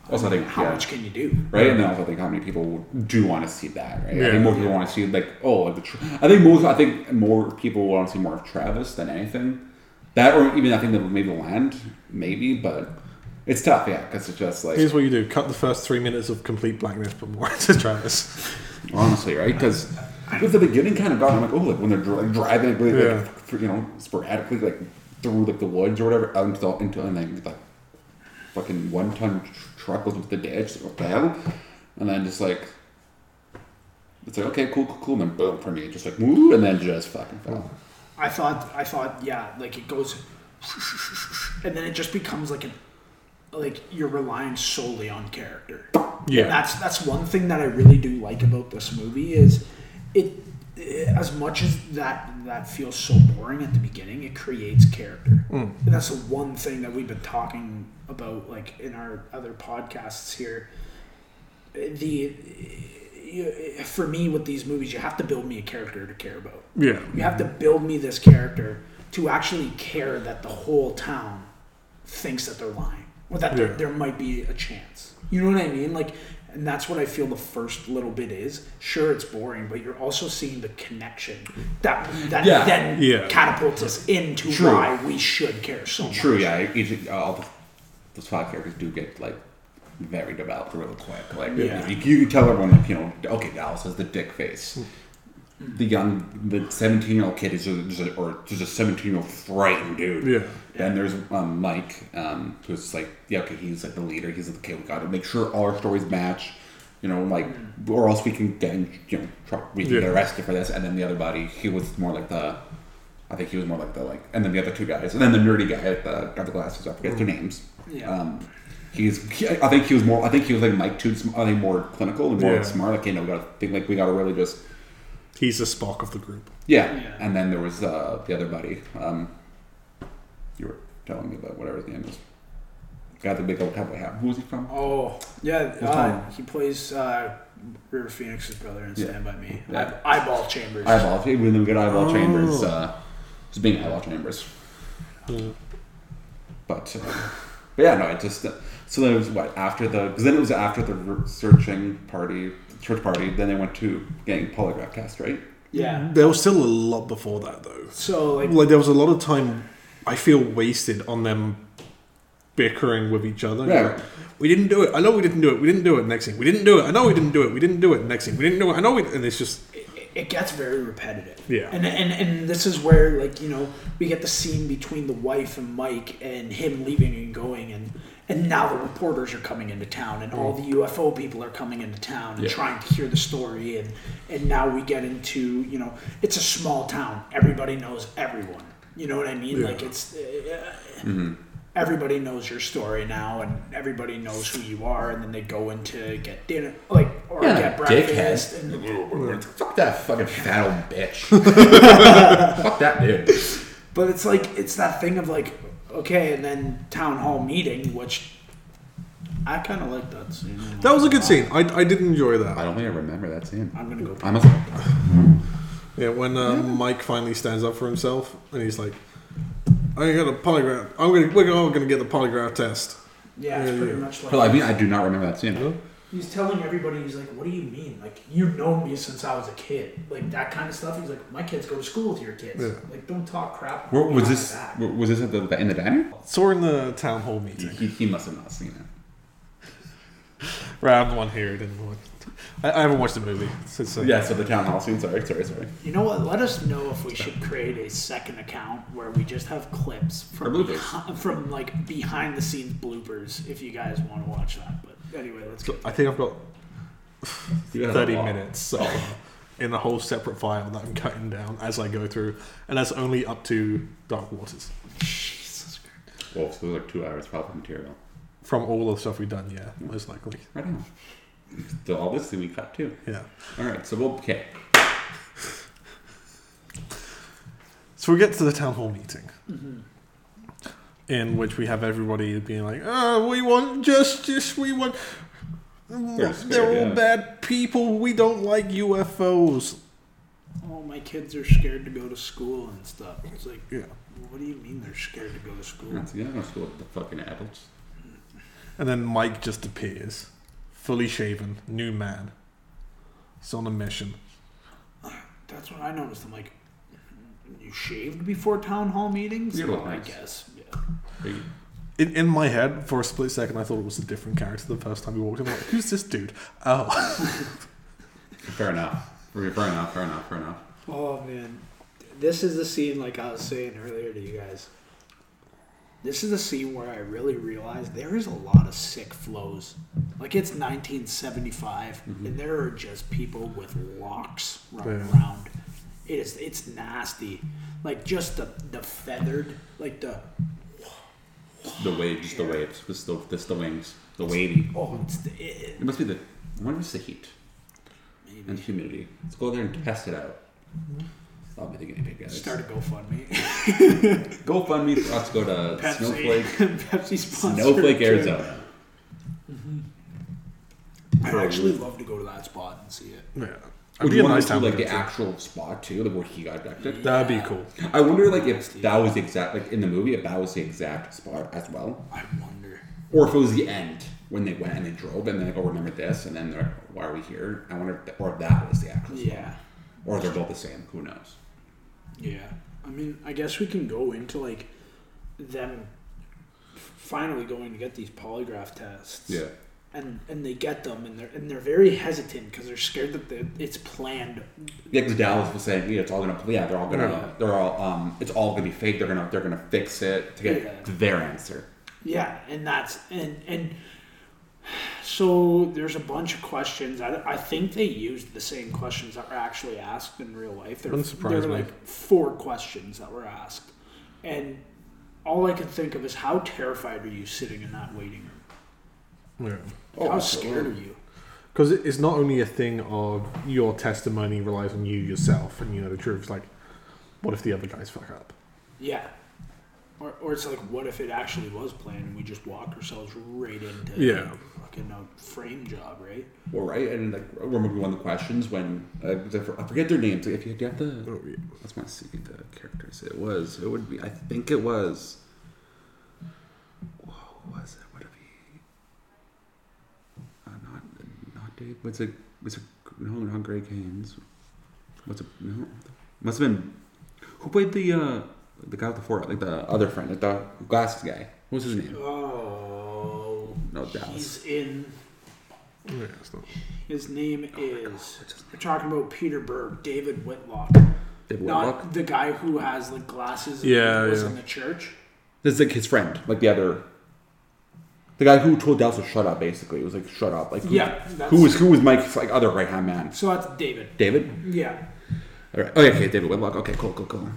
Also, I think, how yeah. much can you do Right, and then also think how many people do want to see that, right? I think more people want to see like, oh, like the. Tra- I think most. I think more people want to see more of Travis than anything. That, or even I think that maybe land, maybe, but it's tough, yeah, because it's just like Here's what you do: cut the first three minutes of complete blackness, but more into Travis. honestly, right? Because with the beginning kind of got, I'm like, oh, like when they're like, driving, like, Yeah. like th- you know, sporadically, like through like the woods or whatever, out into, into and then like fucking one ton tr- truck goes into the ditch, like, what the hell? And then just like it's like okay, cool, cool, cool, and then boom for me, just like woo, and then just fucking fell. I thought I thought yeah, like it goes and then it just becomes like an like you're relying solely on character. Yeah. And that's that's one thing that I really do like about this movie is it as much as that that feels so boring at the beginning, it creates character. Hmm. And that's the one thing that we've been talking about like in our other podcasts here. The you- for me with these movies, you have to build me a character to care about. Yeah, You have to build me this character to actually care that the whole town thinks that they're lying or that there, there might be a chance. You know what I mean? Like, and that's what I feel the first little bit is. Sure, it's boring, but you're also seeing the connection that that Yeah. then Yeah. catapults us into True. why we should care so much. True, yeah. Each, uh, all the, those five characters do get like very developed real quick. Like Yeah. you, you tell everyone, you know, okay, Dallis has the dick face. The young, the seventeen-year-old kid is just, just a, or just a seventeen-year-old frightened dude. Yeah. Then there's um, Mike, um, who's like, yeah, okay, he's like the leader. He's like, okay, we got to make sure all our stories match. You know, like, or else we can get, you know, try, we can Yeah. get arrested for this. And then the other body, he was more like the, I think he was more like the like, and then the other two guys, and then the nerdy guy, the got the glasses. I forget their names. Yeah. Um, he's, he, I think he was more. I think he was like Mike too. I think more clinical and more Yeah. smart. Like, you know, we got to think like we got to really just, he's the Spock of the group. yeah. Yeah. And then there was uh, the other buddy. Um, you were telling me about whatever his name is. Got the big old cowboy hat. Who's he from? Oh yeah, uh, he plays uh, River Phoenix's brother in Yeah. Stand by Me. Yeah. Eye- Eyeball Chambers. Eyeball. We didn't get eyeball Oh. chambers. Uh, just being eyeball chambers. Yeah. But, uh, but yeah, no, it just uh, so then it was what after the because then it was after the re- searching party, church party. Then they went to getting polygraph test, right? Yeah. There was still a lot before that, though. So like Like there was a lot of time I feel wasted on them bickering with each other. Yeah. Like, we didn't do it. I know we didn't do it. We didn't do it. Next thing, we didn't do it. I know we didn't do it. We didn't do it. Next thing, we didn't do it. I know we. And it's just it, it gets very repetitive. Yeah. And, and and this is where like you know we get the scene between the wife and Mike and him leaving and going and and now the reporters are coming into town and all the UFO people are coming into town and Yeah. trying to hear the story and and now we get into you know it's a small town everybody knows everyone you know what I mean Yeah. like it's uh, everybody knows your story now and everybody knows who you are and then they go in to get dinner like or Yeah, get dickhead. breakfast and Fuck that fucking fat old bitch. Fuck that dude. But it's like it's that thing of like, okay, and then town hall meeting, which I kind of like that scene. that was a good scene. I, I did enjoy that. I that. don't think I remember that scene. I'm gonna go. I must. Yeah, when uh, Mike finally stands up for himself and he's like, "I got a polygraph. I'm gonna we're all gonna get the polygraph test." Yeah, it's pretty much like. Well, I mean, I do not remember that scene. He's telling everybody, he's like, "What do you mean? Like you've known me since I was a kid, like that kind of stuff." He's like, "My kids go to school with your kids. Yeah. Like don't talk crap." Where, was this? where- Was this at the in the diner? So we're in the town hall meeting. he, he must have not seen it. Right, I'm the one here. Didn't watch. I, I haven't watched the movie. So, so Yeah, so the town hall scene. Sorry, sorry, sorry. You know what? Let us know if we should create a second account where we just have clips from bloopers. from like behind the scenes bloopers. If you guys want to watch that, but anyway, let's So. I think I've got 30 minutes so in a whole separate file that I'm cutting down as I go through, and that's only up to Dark Waters. Jesus Christ. Well, so there's like two hours probably material. From all the stuff we've done, yeah, most likely. Right on. So all this thing we cut too. Yeah. All right, so we'll okay. So we get to the town hall meeting, mm-hmm. In which we have everybody being like, "Oh, we want justice. We want. They're They're, all yeah. bad people. We don't like UFOs." Oh, my kids are scared to go to school and stuff. It's like, Yeah. what do you mean they're scared to go to school? That's yeah, go school with the fucking adults. And then Mike just appears, fully shaven, new man. He's on a mission. That's what I noticed. I'm like, you shaved before town hall meetings? You look I nice. guess. Yeah. In, in my head, for a split second, I thought it was a different character the first time we walked in. I'm like, who's this dude? Oh. Fair enough. Fair enough. Fair enough. Fair enough. Oh man, this is the scene like I was saying earlier to you guys. This is the scene where I really realized there is a lot of sick flows. Like it's 1975, mm-hmm. and there are just people with locks running Yeah. around. It is it's nasty. Like just the the feathered, like the The waves, just the waves, just the, just the wings, the wavy. oh, it's the, it, It must be the. I wonder if it's the heat and maybe humidity. Let's go there and test it out. I'll be the guinea pig guys. start a GoFundMe. GoFundMe for us to go to Pepsi, Snowflake, Pepsi sponsored. Snowflake, trip. Arizona. Mm-hmm. I'd actually love to go to that spot and see it. yeah. Would be you a want nice to like the go actual spot too, like where he got abducted? That'd be cool. I wonder like if that was the exact like in the movie if that was the exact spot as well, I wonder. or if it was the end when they went and they drove and then like oh remember this and then they're like, why are we here? I wonder if that, or if that was the actual spot. Yeah. or they're both the same. Who knows? Yeah, I mean, I guess we can go into like them finally going to get these polygraph tests. And and they get them, and they're and they're very hesitant because they're scared that the, it's planned. Yeah, because Dallis was saying, yeah, it's all gonna, yeah, they're all gonna, Yeah. they're all, um, it's all gonna be fake. They're gonna, they're gonna fix it to get Yeah. their answer. Yeah, and that's and and so there's a bunch of questions. I, I think they used the same questions that were actually asked in real life. There, Wouldn't there surprise were me. like four questions that were asked, and all I could think of is how terrified are you sitting in that waiting room? Yeah. Oh, how absolutely. scared of you? Because it's not only a thing of your testimony relies on you yourself and you know the truth. It's like, what if the other guys fuck up? Yeah. Or, or it's like, what if it actually was planned and we just walk ourselves right into Yeah. fucking a frame job, right? Well, right, and like, I remember one of the questions when uh, I forget their names. If you, do you have the, Oh, yeah. let's want to see the characters. It was, it would be, I think it was. Whoa, who was it? Would it be? Uh, not, not Dave. What's it? Was it? No, not Greg Haynes. What's it? No, must have been. Who played the uh the guy with the four like the other friend, like the glasses guy? What's his name? Oh. No, Dallis. He's in. Yeah. His name is. We're talking about Peter Berg, David Whitlock. David Not Whitlock. the guy who has like glasses and Yeah, was yeah. in the church. This is like his friend, like the other. The guy who told Dallis to shut up, basically, it was like shut up. Like who, Yeah, who was who was Mike's like other right hand man? So that's David. David. Yeah. All right. Okay, okay, David Whitlock. Okay, cool, cool, cool.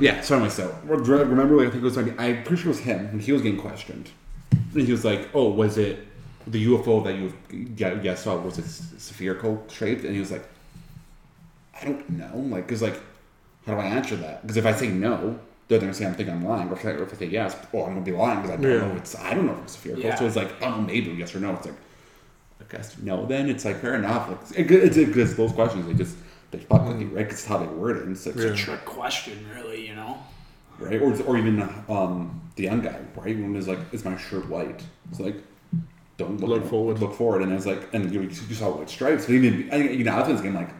Yeah. So anyway, so remember, like, I think it was like I'm pretty sure it was him when he was getting questioned, and he was like, "Oh, was it the UFO that you yeah, yeah saw? Was it spherical shaped?" And he was like, "I don't know, like, cause like, how do I answer that? Because if I say no." They're gonna say I'm thinking I'm lying, or if I, or if I say yes, oh, I'm gonna be lying because I don't Yeah. know. It's I don't know if it's spherical. Yeah. So it's like, oh, maybe yes or no. It's like, I guess no. Then it's like fair enough. Like, it's, it's those questions. They just they fuck with you, right? 'Cause it's how they word it. It's like, Yeah. Trick question, really, you know? right? Or or even um, the young guy, right? When he's like, "Is my shirt white?" It's like, don't look, Look forward. Look forward, and it's like, and you, you saw white stripes. But even I think you know, after this game, like,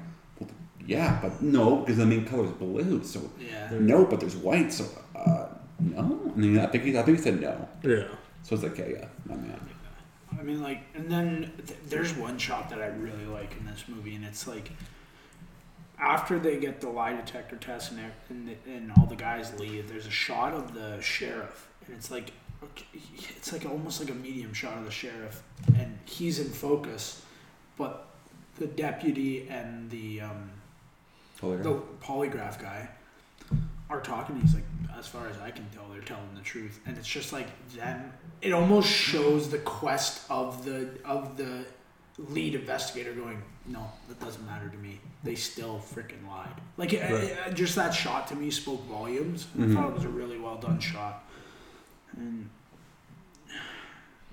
yeah, but no, because the main color is blue. So Yeah. no, but there's white. So uh, no. I mean, I think he, I think he said no. Yeah. So it's like, yeah, yeah, my man. I mean, like, and then th- there's one shot that I really like in this movie, and it's like after they get the lie detector test and and, the, and all the guys leave. There's a shot of the sheriff, and it's like it's like almost like a medium shot of the sheriff, and he's in focus, but the deputy and the um, Polygraph. the polygraph guy are talking. He's like, as far as I can tell, they're telling the truth, and it's just like them. It almost shows the quest of the of the lead investigator going, no, that doesn't matter to me. They still freaking lied. Like it- Right. it- just that shot to me spoke volumes. I Mhm. thought it was a really well done shot, and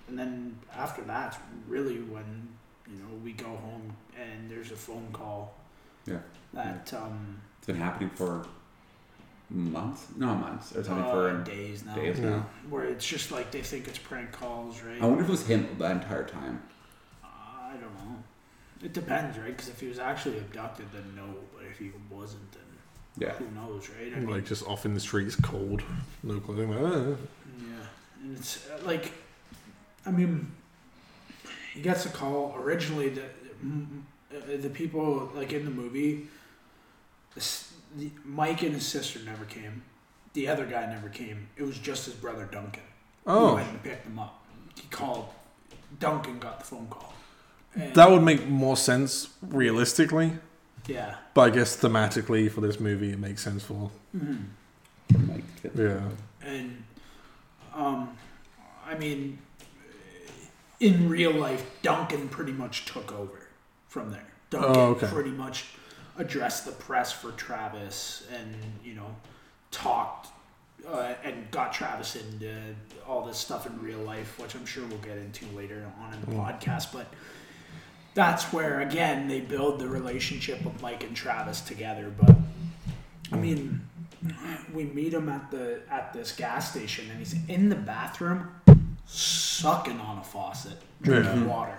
and then after that's really when you know we go home and there's a phone call Yeah. that um It's been happening for months. No months. It's happening uh, for days now days Yeah. now. where it's just like they think it's prank calls right I wonder if it was him the entire time. i don't know it depends right because if he was actually abducted then no but if he wasn't then Yeah. who knows right I mean, Like just off in the streets, cold, no clothing. Like, uh, yeah and it's uh, like i mean he gets a call originally the mm, uh, the people like in the movie mike and his sister never came the other guy never came it was just his brother duncan who oh, went and picked them up. He called. Duncan got the phone call. And- that would make more sense realistically, yeah. but I guess thematically for this movie, it makes sense for Mhm. Mike. yeah. And, um, I mean, in real life, Duncan pretty much took over from there. Duncan Oh, okay. pretty much addressed the press for Travis, and you know, talked. Uh, and got Travis into all this stuff in real life, which I'm sure we'll get into later on in the podcast. But that's where again they build the relationship of Mike and Travis together. But I mean, we meet him at the at this gas station, and he's in the bathroom sucking on a faucet, drinking water,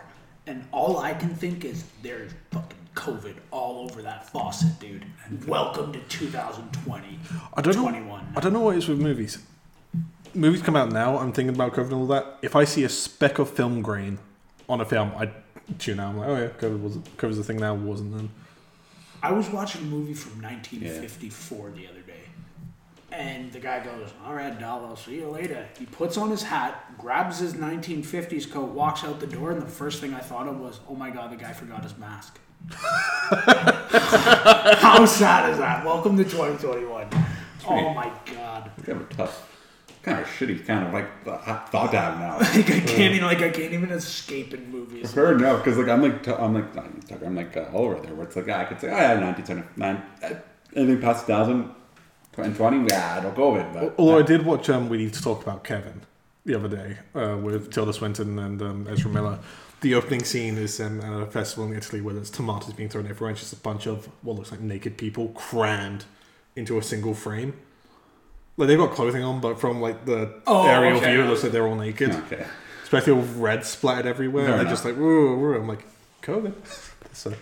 and all I can think is there's fucking COVID all over that faucet, dude. Welcome to 2020. I don't know. I don't know what it is with movies. Movies come out now. I'm thinking about COVID and all that. If I see a speck of film grain on a film, I tune out. I'm like, oh yeah, COVID was COVID's the thing now. Wasn't then. I was watching a movie from 1954 the other day. And the guy goes, All right, doll, I'll see you later. He puts on his hat, grabs his 1950s coat, walks out the door, and the first thing I thought of was, Oh my god, the guy forgot his mask. How sad is that? Welcome to 2021. Oh my god. Kind of a tough, kind of shitty, kind of like th- thought have now. Like I can't even like I can't even escape in movies. Fair enough, because like I'm like t- I'm like I'm like uh, Oliver there, where it's like I could say oh yeah, 1979, uh, anything past 2000, 2020, yeah, it'll go with it. But Although I did watch um, We Need to Talk About Kevin the other day uh, with Tilda Swinton and um, Ezra Miller. The opening scene is um, at a festival in Italy where there's tomatoes being thrown everywhere and just a bunch of what looks like naked people crammed into a single frame. Like they've got clothing on, but from like the Oh, aerial okay. view, it looks like they're all naked. okay, Especially with red splattered everywhere. Fair and they're enough. just like, whoa, whoa. I'm like, COVID. so,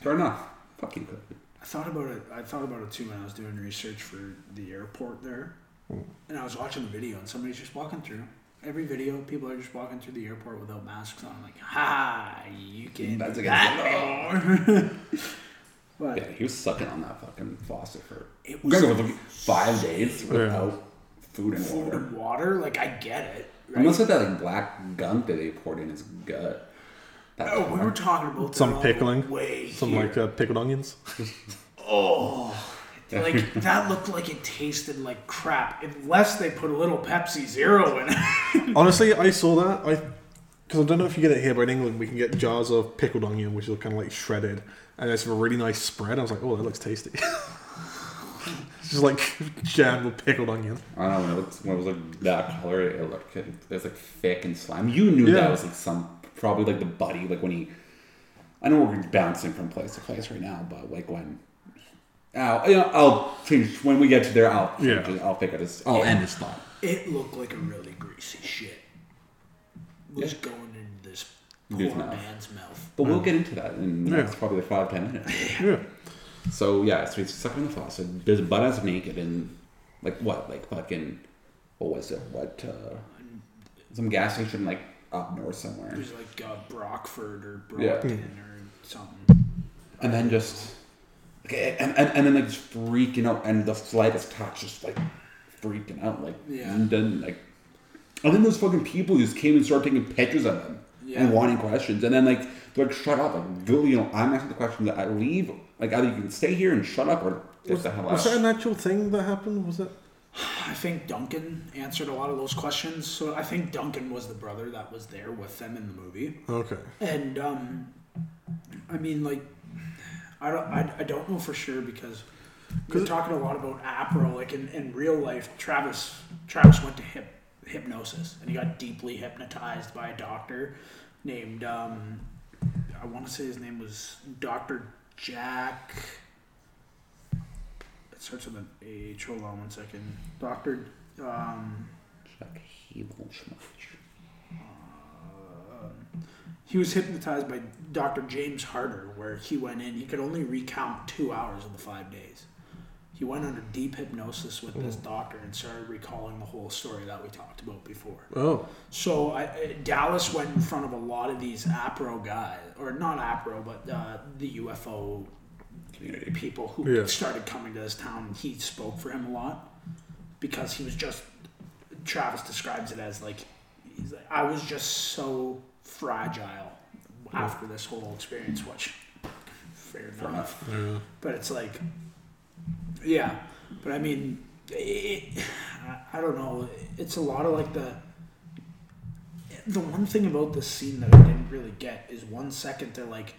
fair enough. Fucking good. I thought about it. I thought about it too when I was doing research for the airport there, hmm. and I was watching the video, and somebody's just walking through. Every video, people are just walking through the airport without masks on. I'm like, ha, you can't That's do against that anymore. but Yeah, he was sucking on that fucking faucet for it was gonna go for five days without food and food water. and water. Like I get it. Right? Unless like that like black gunk that they poured in his gut. That oh, we were talking about Some that all pickling. Way some here. like uh, pickled onions. Oh, like that looked like it tasted like crap. Unless they put a little Pepsi Zero in it. Honestly, I saw that. I because I don't know if you get it here, but in England we can get jars of pickled onion, which is kind of like shredded, and it's a really nice spread. I was like, oh, that looks tasty. it's just like jam with pickled onion. I don't know when it, looked, when it was like that color. It looked it was like thick and slimy. You knew Yeah. that was like some probably like the buddy like when he. I know we're bouncing from place to place right now, but like when. I'll, you know, I'll change when we get to there. I'll change Yeah. it, I'll pick it. As, I'll end his thought. It looked like a really greasy shit. Was going into this in his Poor mouth. man's mouth. But we'll get into that in the Yeah. next probably five ten minutes. Yeah. So yeah, so he's sucking in the faucet. There's butt ass naked and like what, like fucking, what was it? What? uh Some gas station like up north somewhere. It was like uh, Brockford or Yeah. Or something. and then just okay, and, and, and then like just freaking out, and the slightest touch, just like freaking out, like Yeah. and then like, and then those fucking people just came and started taking pictures of them Yeah. and wanting questions, and then like they're like, shut up, like go, you know, I'm asking the question that I leave, like either you can stay here and shut up or get the hell out. Was that an actual thing that happened? Was it? I think Duncan answered a lot of those questions. So I think Duncan was the brother that was there with them in the movie. Okay. And um, I mean, like, I don't, I, I don't know for sure because we're talking a lot about APRO. Like in, in real life, Travis Travis went to hip, hypnosis and he got deeply hypnotized by a doctor named um, I want to say his name was Doctor Jack. Starts with an H. Hold on one second. Doctor. Um, Hebel he was hypnotized by Dr. James Harder, where he went in. He could only recount two hours of the five days. He went under deep hypnosis with this doctor and started recalling the whole story that we talked about before. Oh. So I, I- Dallis went in front of a lot of these APRO guys, or not APRO, but uh, the UFO Community. people who Yeah. started coming to this town. And he spoke for him a lot because he was just. Travis describes it as like, he's like, I was just so fragile after this whole experience, which fair enough. But it's like, yeah. But I mean, it, I, I don't know. It's a lot of like the. The one thing about this scene that I didn't really get is one second they're like,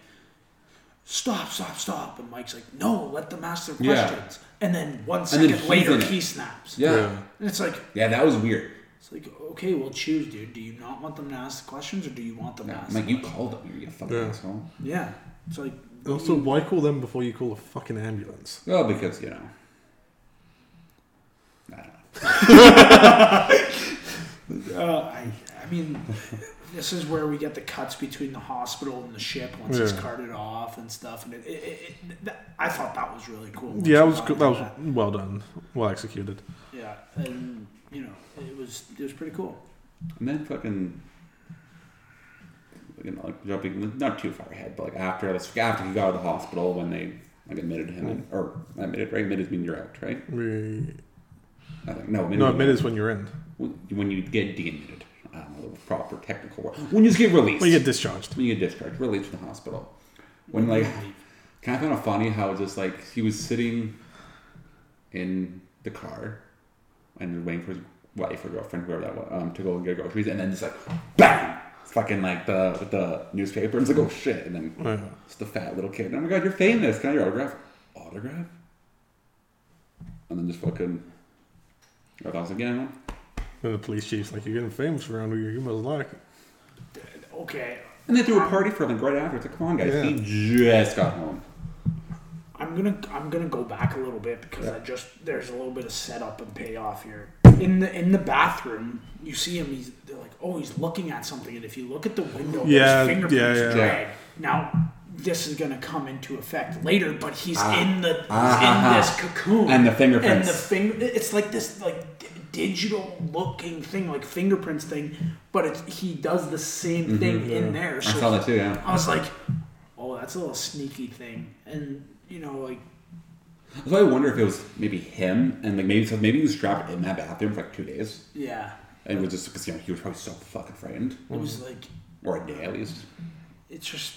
stop, stop, stop. And Mike's like, no, let them ask their Yeah. questions. And then one then he's later, in it. he snaps. Yeah. Yeah. And it's like, yeah, that was weird. it's like, okay, well, choose, dude. Do you not want them to ask the questions or do you want them Yeah, to ask I'm like the you questions? called them, you fucking Yeah. asshole. Yeah. It's like, Also, why call them before you call a fucking ambulance? Well, because you know. I don't know. Uh, I, I mean, this is where we get the cuts between the hospital and the ship once it's Yeah. carted off and stuff. And it, it, it, it that, I thought that was really cool. once Yeah, that was got good. That into was well done, well executed. yeah, and you know, it was it was pretty cool. And then fucking, you know, like jumping not too far ahead, but like after this, after he got out of the hospital when they like admitted him, in, or admitted right, admitted means you're out, right? We, I think no, admitted no, admit is when you're in. when you get deadmitted. I don't know the proper technical word. When you just get released. When you get discharged. when you get discharged, released from the hospital. When like, kind of found it funny how just like he was sitting in the car and waiting for his wife or girlfriend, whoever that was, um, to go and get groceries, and then just like bang, fucking like the the newspaper, and it's like oh shit, and then Yeah. it's the fat little kid. Oh my god, you're famous. Can I have your autograph? Autograph? And then just fucking. I was again. And the police chief's like, you're getting famous around here. You must like it. Okay, And they threw a party for him like, right after. It's like, come on, guys. Yeah. He just got home. I'm gonna I'm gonna go back a little bit because I just there's a little bit of setup and payoff here. In the in the bathroom, you see him. He's they're like, oh, he's looking at something, and if you look at the window, Yeah, his fingerprints yeah, yeah. drag. Now this is gonna come into effect later, but he's Ah. in the he's Ah, in this cocoon, And the fingerprints. and the finger. It's like this like d- digital looking thing, like fingerprints thing, but it, he does the same thing in there. Mm-hmm. I saw that too, yeah. I was like, oh, that's a little sneaky thing, and you know, like. So I wonder if it was maybe him, and like maybe so maybe he was trapped in that bathroom for like two days, Yeah, and it was just because you know he was probably so fucking frightened, it was like or a day at least. it's just.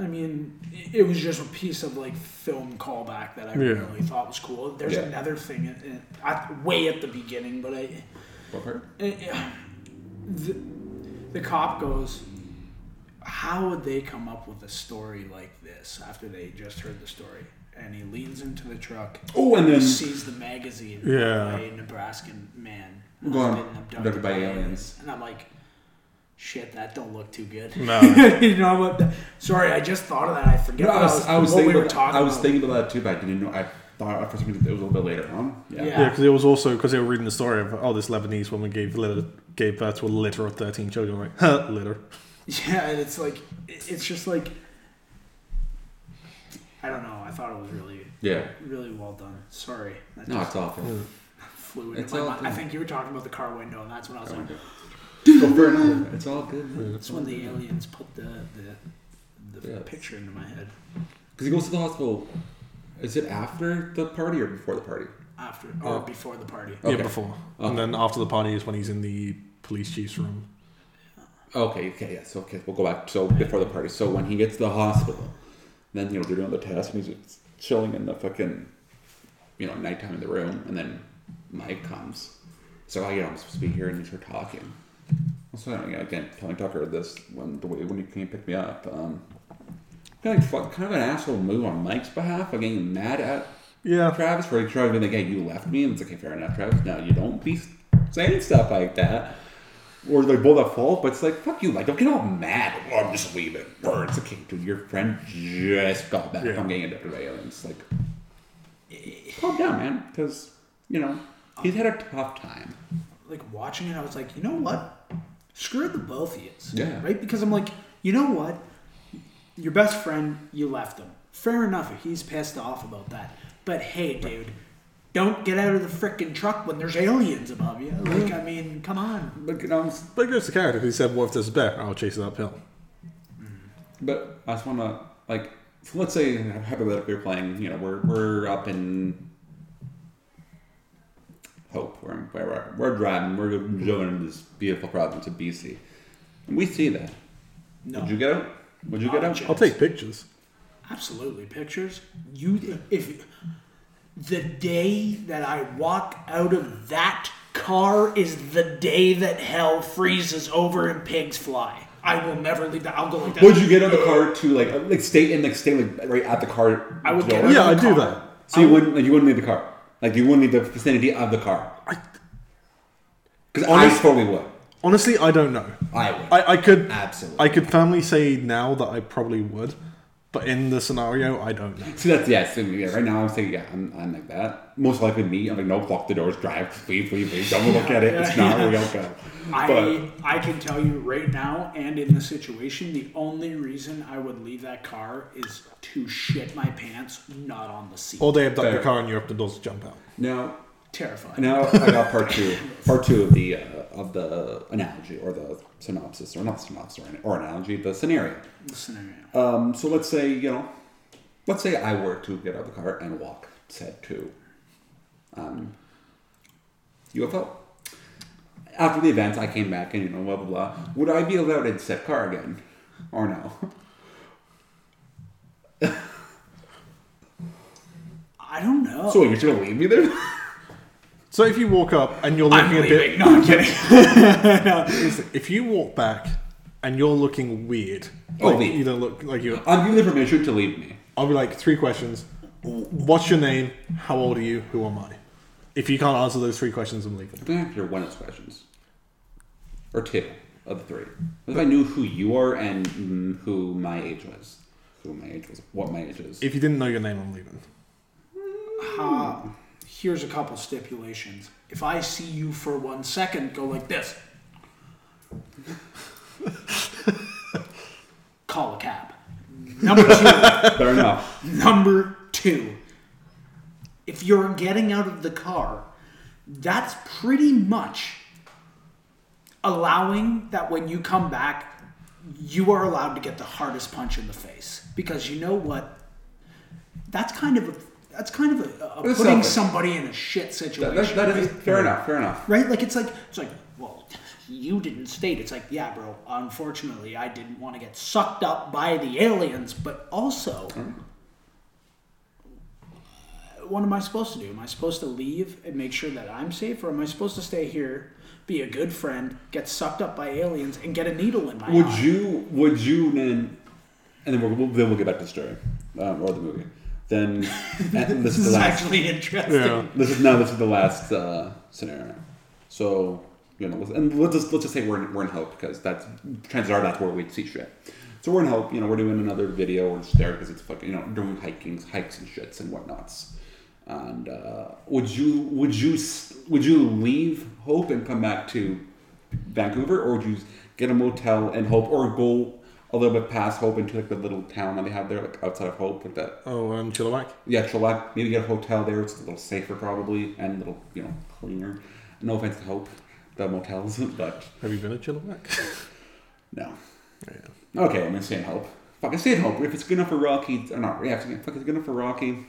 I mean, it- it was just a piece of like film callback that I Yeah. really thought was cool. There's Yeah. another thing in, in, at, way at the beginning, but I, What part? Eh, eh, the, the cop goes, "How would they come up with a story like this after they just heard the story?" And he leans into the truck. Oh, and then sees the magazine Yeah. by a Nebraskan man Go who's on. been abducted Abducted by by aliens. aliens. And I'm like, shit, that don't look too good. No. you know what? Sorry, I just thought of that. I forget No, what I was, I was what thinking we were about, talking I was about. thinking about that too, but I didn't know. I thought for some reason it was a little bit later on. Yeah. Yeah. Yeah, because it was also because they were reading the story of oh, this Lebanese woman gave litter, gave birth to a litter of thirteen children. I'm Like, huh, litter. Yeah, and it's like it's just like I don't know. I thought it was really Yeah. really well done. Sorry, that No, just it's awful. flew into it's my all mind. I think you were talking about the car window, and that's when I was like, Go for it. It's all good. that's when the aliens put the the, the Yeah. picture into my head Because he goes to the hospital. Is it after the party or before the party? after oh. or Oh. before the party. Yeah, before. Okay. And then after the party is when he's in the police chief's room. Oh, okay, okay, yes, okay. We'll go back. So before the party. So when he gets to the hospital, then you know they're doing the test, and he's chilling in the fucking, you know, nighttime in the room, and then Mike comes. So I, you know, I'm supposed to be here, and they're talking. So know, again, telling Tucker this when the way when he came pick me up. Um, kind of like kind of an asshole move on Mike's behalf. of getting mad at Yeah. Travis for trying to be like, hey, you left me. And it's like, okay, fair enough, Travis. Now you don't be saying stuff like that. Or they're both at fault, but it's like, fuck you, like, don't get all mad. Oh, I'm just leaving. Or it's okay, dude, your friend just got back Yeah. from getting abducted by aliens. Like, calm down, man, because, you know, he's had a tough time. Like watching it, I was like, you know what? Screw the both of you. Yeah. Right? Because I'm like, you know what? Your best friend, you left him. Fair enough if he's pissed off about that. But hey, dude, don't get out of the frickin' truck when there's aliens above you. Like, I mean, come on. But, you know, But it goes to character. He said, what if there's a bear? I'll chase it uphill. Mm-hmm. But I just want to like, so let's say hypothetically we're playing. You know, we're we're up in Hope. We're in, we're, we're driving. We're going in this beautiful province of BC, and we see that. No. Would you get out? Would you get Not a out? I'll take pictures. Absolutely, pictures. You, if the day that I walk out of that car is the day that hell freezes over and pigs fly. I will never leave that. I'll go like that. Would you get out of the car to like like stay in like stay like right at the car? I would door? get out Yeah, I of the do that. So you wouldn't like you wouldn't leave the car. Like you wouldn't leave the vicinity of the car. Because I Honest- totally would. Honestly, I don't know. I would. I, I could Absolutely. I could firmly say now that I probably would, but in the scenario, I don't know. See, that's yeah. So, yeah right now, I'm saying yeah, I'm, I'm like that. Most likely me. I'm like, no, lock the doors, drive, leave, leave, leave. Don't look at it. It's not Yeah. real. Go. I But I can tell you right now, and in the situation, the only reason I would leave that car is to shit my pants, not on the seat. Or they abduct Fair. the car and you're up the doors to jump out. now, Terrifying. now I got part two. Part two of the uh, of the analogy or the synopsis, or not synopsis, or, an- or analogy, the scenario. The scenario. Um, so let's say you know, let's say I were to get out of the car and walk said to um, UFO. After the event, I came back and you know blah blah blah. Would I be allowed in said car again, or no? I don't know. So you're just gonna leave me there? So if you walk up and you're I'm looking a bit. No, I'm kidding. If you walk back and you're looking weird, Oh, like leave. you don't look like you. I'm giving the permission to leave me. I'll be like three questions. What's your name? How old are you? Who am I? If you can't answer those three questions, I'm leaving. I think I have to one of those questions, or two of the three. What if I knew who you are and mm, who my age was, who my age was, what my age is? If you didn't know your name, I'm leaving. Uh, here's a couple stipulations. If I see you for one second, go like this. Call a cab. Number two. Fair enough. Number two. If you're getting out of the car, that's pretty much allowing that when you come back, you are allowed to get the hardest punch in the face. Because you know what? That's kind of a that's kind of a, a putting selfish. somebody in a shit situation. That, that, that is fair enough. Fair enough. right? Like it's like it's like well, you didn't state. It's like yeah, bro. Unfortunately, I didn't want to get sucked up by the aliens, but also, what am I supposed to do? Am I supposed to leave and make sure that I'm safe, or am I supposed to stay here, be a good friend, get sucked up by aliens, and get a needle in my Would eye? you? Would you then? And then we'll, we'll then we'll get back to the story um, or the movie. Then and this This is is the last. actually interesting. Yeah. This is no. This is the last uh, scenario. So you know, let's- and let's just let's just say we're in, we're in hope because that's chances are that's where we'd see shit. So we're in hope. You know, we're doing another video. We're just there because it's fucking you know doing hiking, hikes and shits and whatnots. And uh, would you would you would you leave hope and come back to Vancouver, or would you get a motel in Hope, or go a little bit past Hope into like the little town that they have there, like outside of Hope, like that? Oh, um, Chilliwack. Yeah, Chilliwack. Maybe get a hotel there. It's a little safer probably, and a little you know cleaner. No offense to Hope, the motels, but Have you been to Chilliwack? no. yeah. Okay, I'm gonna stay in Hope. Fuck, I stay in Hope. If it's good enough for Rocky, or not, yeah, if it's, fuck, it's good enough for Rocky.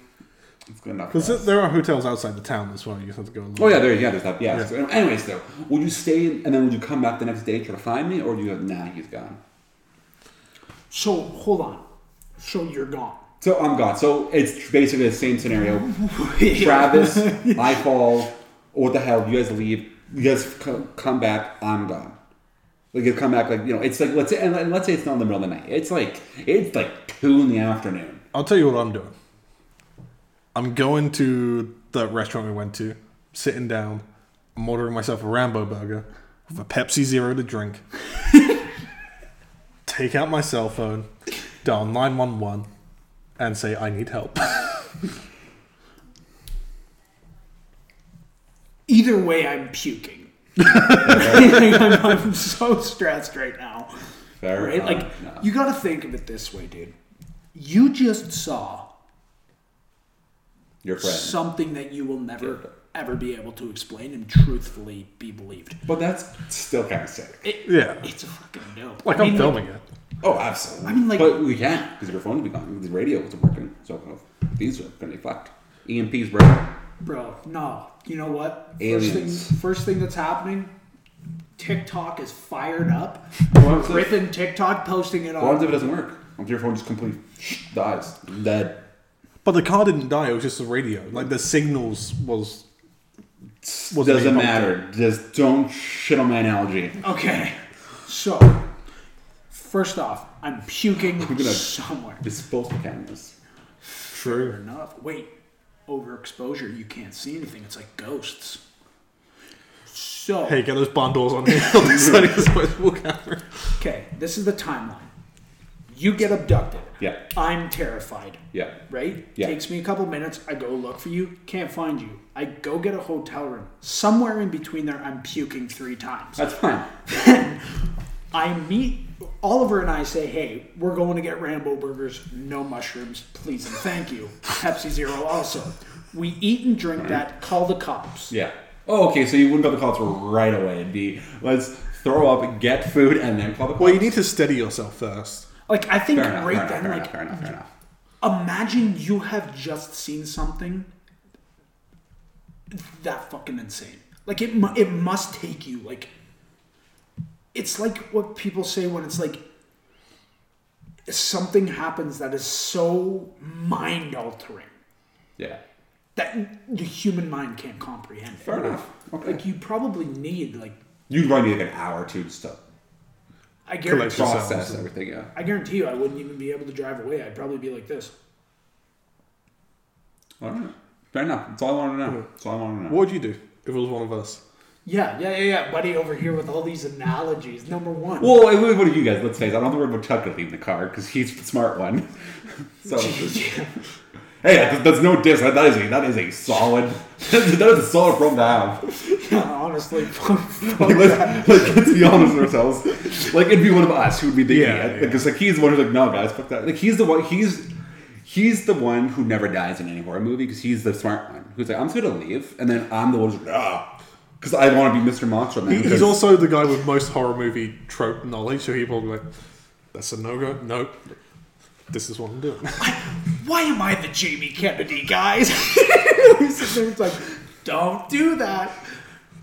It's good enough. Because there are hotels outside the town as well. You just have to go. Oh yeah, there, yeah, there's that. Yeah. Yeah. So, anyways, though, would you stay and then would you come back the next day try to find me, or do you go, nah, he's gone? So hold on. So you're gone. So I'm gone. So it's basically the same scenario. Travis, I fall. What the hell? You guys leave. You guys co- come back. I'm gone. Like you come back. Like you know, it's like let's say and let's say it's not in the middle of the night. It's like it's like two in the afternoon. I'll tell you what I'm doing. I'm going to the restaurant we went to, sitting down. I'm ordering myself a Rambo burger with a Pepsi Zero to drink. Take out my cell phone, dial 911, and say, I need help. Either way, I'm puking. I'm, I'm so stressed right now. Fair. Right? Like, no. you gotta think of it this way, dude. You just saw your friend. something that you will never, ever be able to explain and truthfully be believed. but that's still kind of sick. It, Yeah. It's a fucking no. Like, I I'm mean, filming it. Oh, absolutely. I mean, like- but we can't because your phone will be gone. The radio wasn't working, so these are gonna be fucked. EMPs, bro. Bro, no. You know what? First Aliens. thing, first thing that's happening, TikTok is fired up. What if- Ripping TikTok, posting it on. What happens if it doesn't work? What if your phone just completely dies? Dead. But the car didn't die, it was just the radio. Like, the signals was. Was Doesn't made matter. Just don't shit on my analogy. Okay. So, first off, I'm puking gonna- somewhere. Disposable cameras. Fair True. enough. Wait, overexposure, you can't see anything. It's like ghosts. So, Hey, get those bundles on here. on the side of the disposable camera. okay, this is the timeline. You get abducted. Yeah. I'm terrified. Yeah. right? Yeah. Takes me a couple minutes. I go look for you, can't find you. I go get a hotel room. Somewhere in between there, I'm puking three times. That's fine. I meet Oliver and I say, hey, we're going to get Rambo burgers, no mushrooms, please and thank you. Pepsi Zero also. We eat and drink that, call the cops. Yeah. Oh, okay. So you wouldn't go to the cops right away. It'd be let's throw up, get food, and then call the cops. Well, you need to steady yourself first. Like, I think Fair enough. right fair, then, enough, like, fair enough. Fair enough. Fair enough. imagine you have just seen something that fucking insane. Like it, mu- it must take you like. It's like what people say when it's like something happens that is so mind altering Yeah. that the human mind can't comprehend. Fair enough. Okay. Like you probably need like You'd probably need like an hour or two just to I guarantee. Collect- process everything. Yeah. I guarantee you, I wouldn't even be able to drive away. I'd probably be like this. All right. Fair enough. That's all I want to know. That's all I want to know. What would you do if it was one of us? Yeah, yeah, yeah, yeah. Buddy over here with all these analogies. Number one. Well, wait, wait, what do you guys? Let's face it. I don't have to worry about Chuck leaving the car because he's the smart one. so, hey, that's, that's no diss. That is a that is a solid. that is a solid problem to have. Yeah, honestly, fuck, fuck Like, let's, like, let's be honest with ourselves. Like, it'd be one of us who would be the Yeah, idiot. yeah. Because like he's the one who's like, no, guys, fuck that. Like he's the one. He's he's the one who never dies in any horror movie because he's the smart one who's like, I'm just gonna leave, and then I'm the one who's like, ah, because I want to be Mr. Monster Man. He, he's 'cause- also the guy with most horror movie trope knowledge, so he probably be like, that's a no go. Nope. This is what I'm doing. Why am I the Jamie Kennedy, guys? He's sitting there, it's like, don't do that.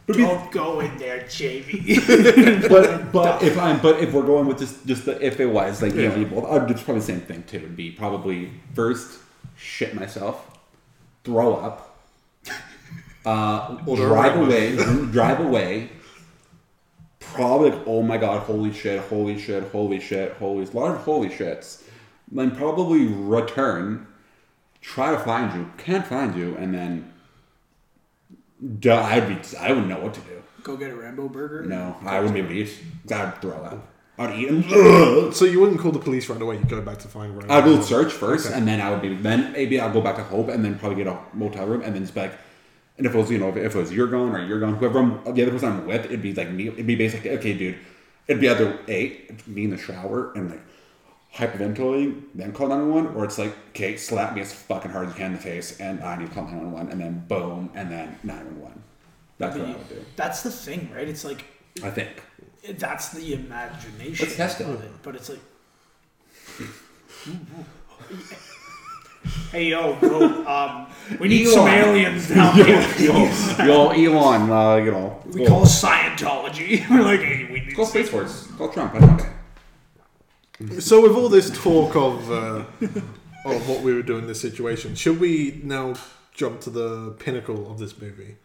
Don't go in there, Jamie. but but if I'm but if we're going with just just the, if it was like Yeah. you know, I'd- it's probably the same thing too. It'd be probably first shit myself, throw up, uh, Order a drive away, drive away. Probably like, oh my god, holy shit, holy shit, holy shit, holy a lot of holy shits. Then probably return, try to find you, can't find you, and then. Duh, I'd be. I wouldn't know what to do. go get a Rambo burger. No, I wouldn't be able to eat. I'd throw up. I'd eat them. so you wouldn't call the police right away. You'd go back to find Rambo. I'd search first, Okay. and then I would be. Then maybe I'll go back to Hope, and then probably get a motel room, and then just be like, And if it was, you know, if it was you're gone or you're gone, whoever I'm, the other person I'm with, it'd be like me. It'd be basically, okay, dude. It'd be either A, me in the shower and like hyperventilating, then call 911, or it's like, okay, slap me as fucking hard as you can in the face and I need to call 911, and then boom, and then 911. That's what I would do. That's the thing, right? It's like I think. that's the imagination Let's test it. of it, but it's like. Hey yo, bro! Um, we need some aliens down here. Yo, Elon, uh, you know. We call Scientology. We're like, hey, we need. Call Space Force. Call Trump. I don't know. So with all this talk of uh, of what we would do in this situation, should we now jump to the pinnacle of this movie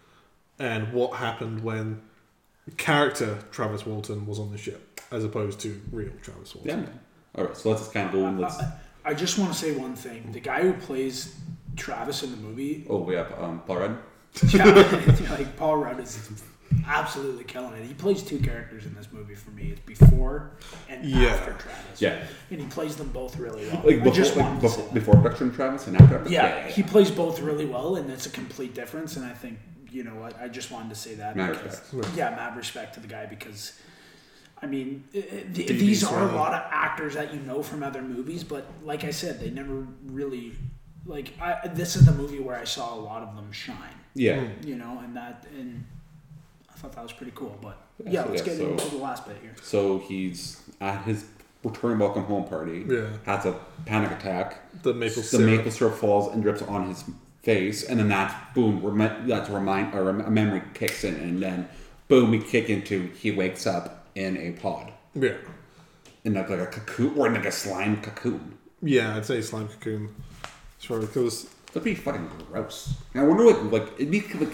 and what happened when character Travis Walton was on the ship as opposed to real Travis Walton? Yeah. All right. So let's just kind of go and let's. I, I just want to say one thing. The guy who plays Travis in the movie, Oh, we have um, Paul Rudd. yeah, like Paul Rudd is absolutely killing it. He plays two characters in this movie for me. It's before and Yeah. after Travis. Yeah. and he plays them both really well. Like before, just like wanted to say before, that. before production Travis and after. Yeah, he plays both really well, and it's a complete difference. And I think you know what I just wanted to say that Mad because respect. yeah, mad respect to the guy because I mean i- i- these are a lot of actors that you know from other movies, but like I said, they never really like. I, this is the movie where I saw a lot of them shine. Yeah. You know, and that and I thought that was pretty cool. But Yeah, yeah, so- let's yeah, get so- into the last bit here. So he's at his return welcome home party. Yeah. Has a panic attack. The maple the syrup. maple syrup falls and drips on his face, and then that's boom. Remi- that's a remind or a memory kicks in, and then boom, we kick into he wakes up in a pod Yeah. in like, like a cocoon or in like a slime cocoon. Yeah, I'd say slime cocoon. Sure, because That'd be fucking gross. And I wonder like like it'd be like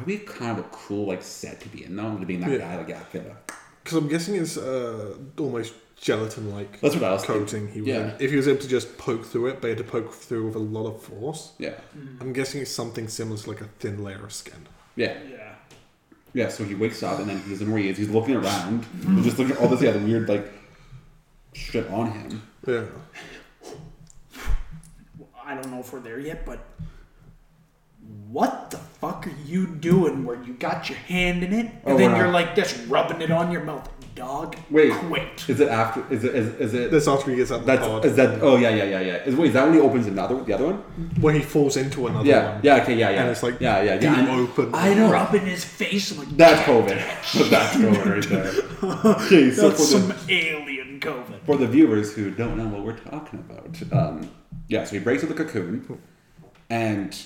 that'd be kind of a cool like set to be in though to be in that Yeah. guy like yeah, I feel that. because I'm guessing it's uh, almost gelatin-like That's what I was coating thinking. he was Yeah. in. If he was able to just poke through it, but he had to poke through with a lot of force. Yeah, I'm guessing it's something similar to like a thin layer of skin. yeah. Yeah. Yeah, so he wakes up and then he's in where he is. He's looking around. He's just looking at all this other weird like shit on him. Yeah. I don't know if we're there yet, but what the fuck are you doing where you got your hand in it and Oh, then wow. you're like just rubbing it on your mouth? Dog, Wait, quit. Is it after? Is it? Is, is it? That's after he gets out the That's pod. is that? Oh yeah, yeah, yeah, yeah. Is wait, is that when he opens another the other one? where he falls into another Yeah, one. yeah, okay, yeah, yeah. And it's like yeah, yeah, yeah. deep I- open. I know. Rubbing his face. Like, That's COVID. That's COVID right there. Okay, so that's for the, some alien COVID. for the viewers who don't know what we're talking about, um, yeah, so he breaks out the cocoon, and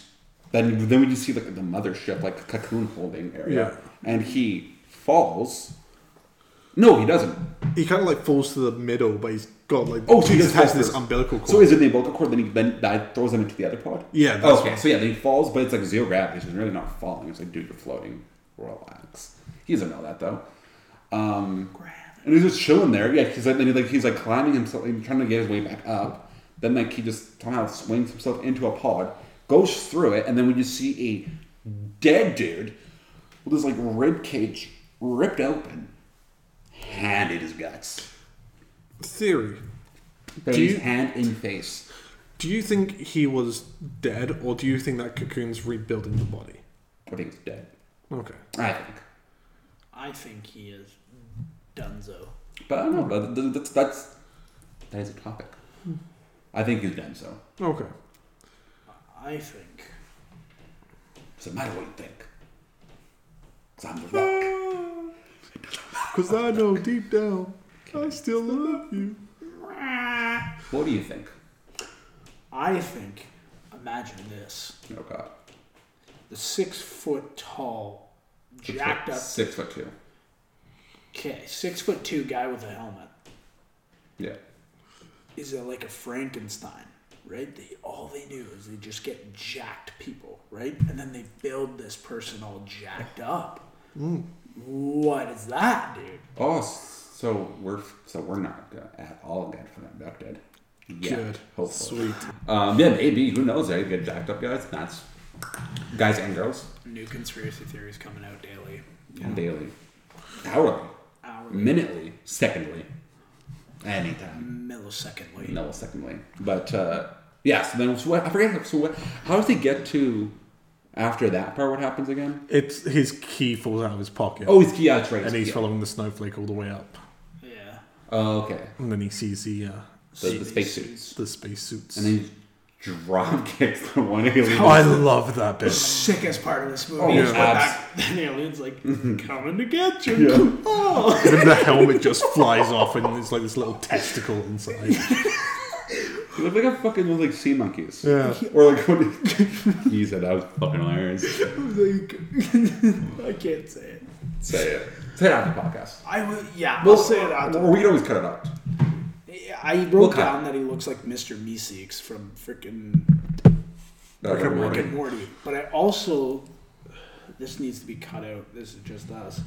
then then we just see like the mothership, like the cocoon holding area, Yeah. and he falls. No, he doesn't. He kind of like falls to the middle, but he's got like Oh, so he he just has this first. umbilical cord. So is it the umbilical cord? Then he then that throws him into the other pod. Yeah, that's okay. what- So yeah, then he falls, but it's like zero gravity. So he's really not falling. It's like, dude, you're floating. Relax. He doesn't know that though. Um, and he's just chilling there. Yeah, he's like then he like he's like climbing himself, like, trying to get his way back up. Then like he just somehow swings himself into a pod, goes through it, and then we just see a dead dude with his like rib cage ripped open, hand in his guts, theory. but Do you- hand in face. Do you think he was dead, or do you think that cocoon's rebuilding the body? I think he's dead. Okay. I think. I think he is Dunzo. But I don't know. That's that's that is a topic. I think he's done so. Okay. I think. Doesn't matter what you think. 'Cause I'm the rock. Because I know deep down, I still love you. What do you think? I think. Imagine this: Oh God. the six foot tall, jacked up. Six foot two. Okay, six foot two guy with a helmet. Yeah. is it like a Frankenstein, right? They all they do is they just get jacked people, right? And then they build this person all jacked up. What is that, dude? Oh, so we're so we're not at all good for getting abducted. Yeah, Good. Hopefully. Sweet. Um, yeah, maybe. Who knows? They get jacked up guys. That's guys and girls. New conspiracy theories coming out daily, Daily, hourly, hourly, minutely, secondly, anytime. millisecondly. millisecondly. But uh, yeah, so then so what, I forget. So what? How does he get to After that part, what happens again? It's his key falls out of his pocket, Oh, he's yeah, that's right. and he's yeah. following the snowflake all the way up, Yeah. Oh, okay. and then he sees the uh, The, the spacesuits, the spacesuits. and then he drop kicks the one alien. Oh, I love that bit. The sickest part of this movie Oh, is when abs- that, that alien's like coming to get you. Oh. And the helmet just flies off, and it's like this little testicle inside. You look like a fucking like sea monkeys. Yeah. Or like what he said that was fucking hilarious. like, I can't say it. Say it. Say it after the podcast. I would, yeah, We'll I'll say it out. Or we can always cut it out. I wrote We'll cut. down that he looks like Mr. Meeseeks from freaking Rick and Morty. Morty. But I also, this needs to be cut out. This is just us.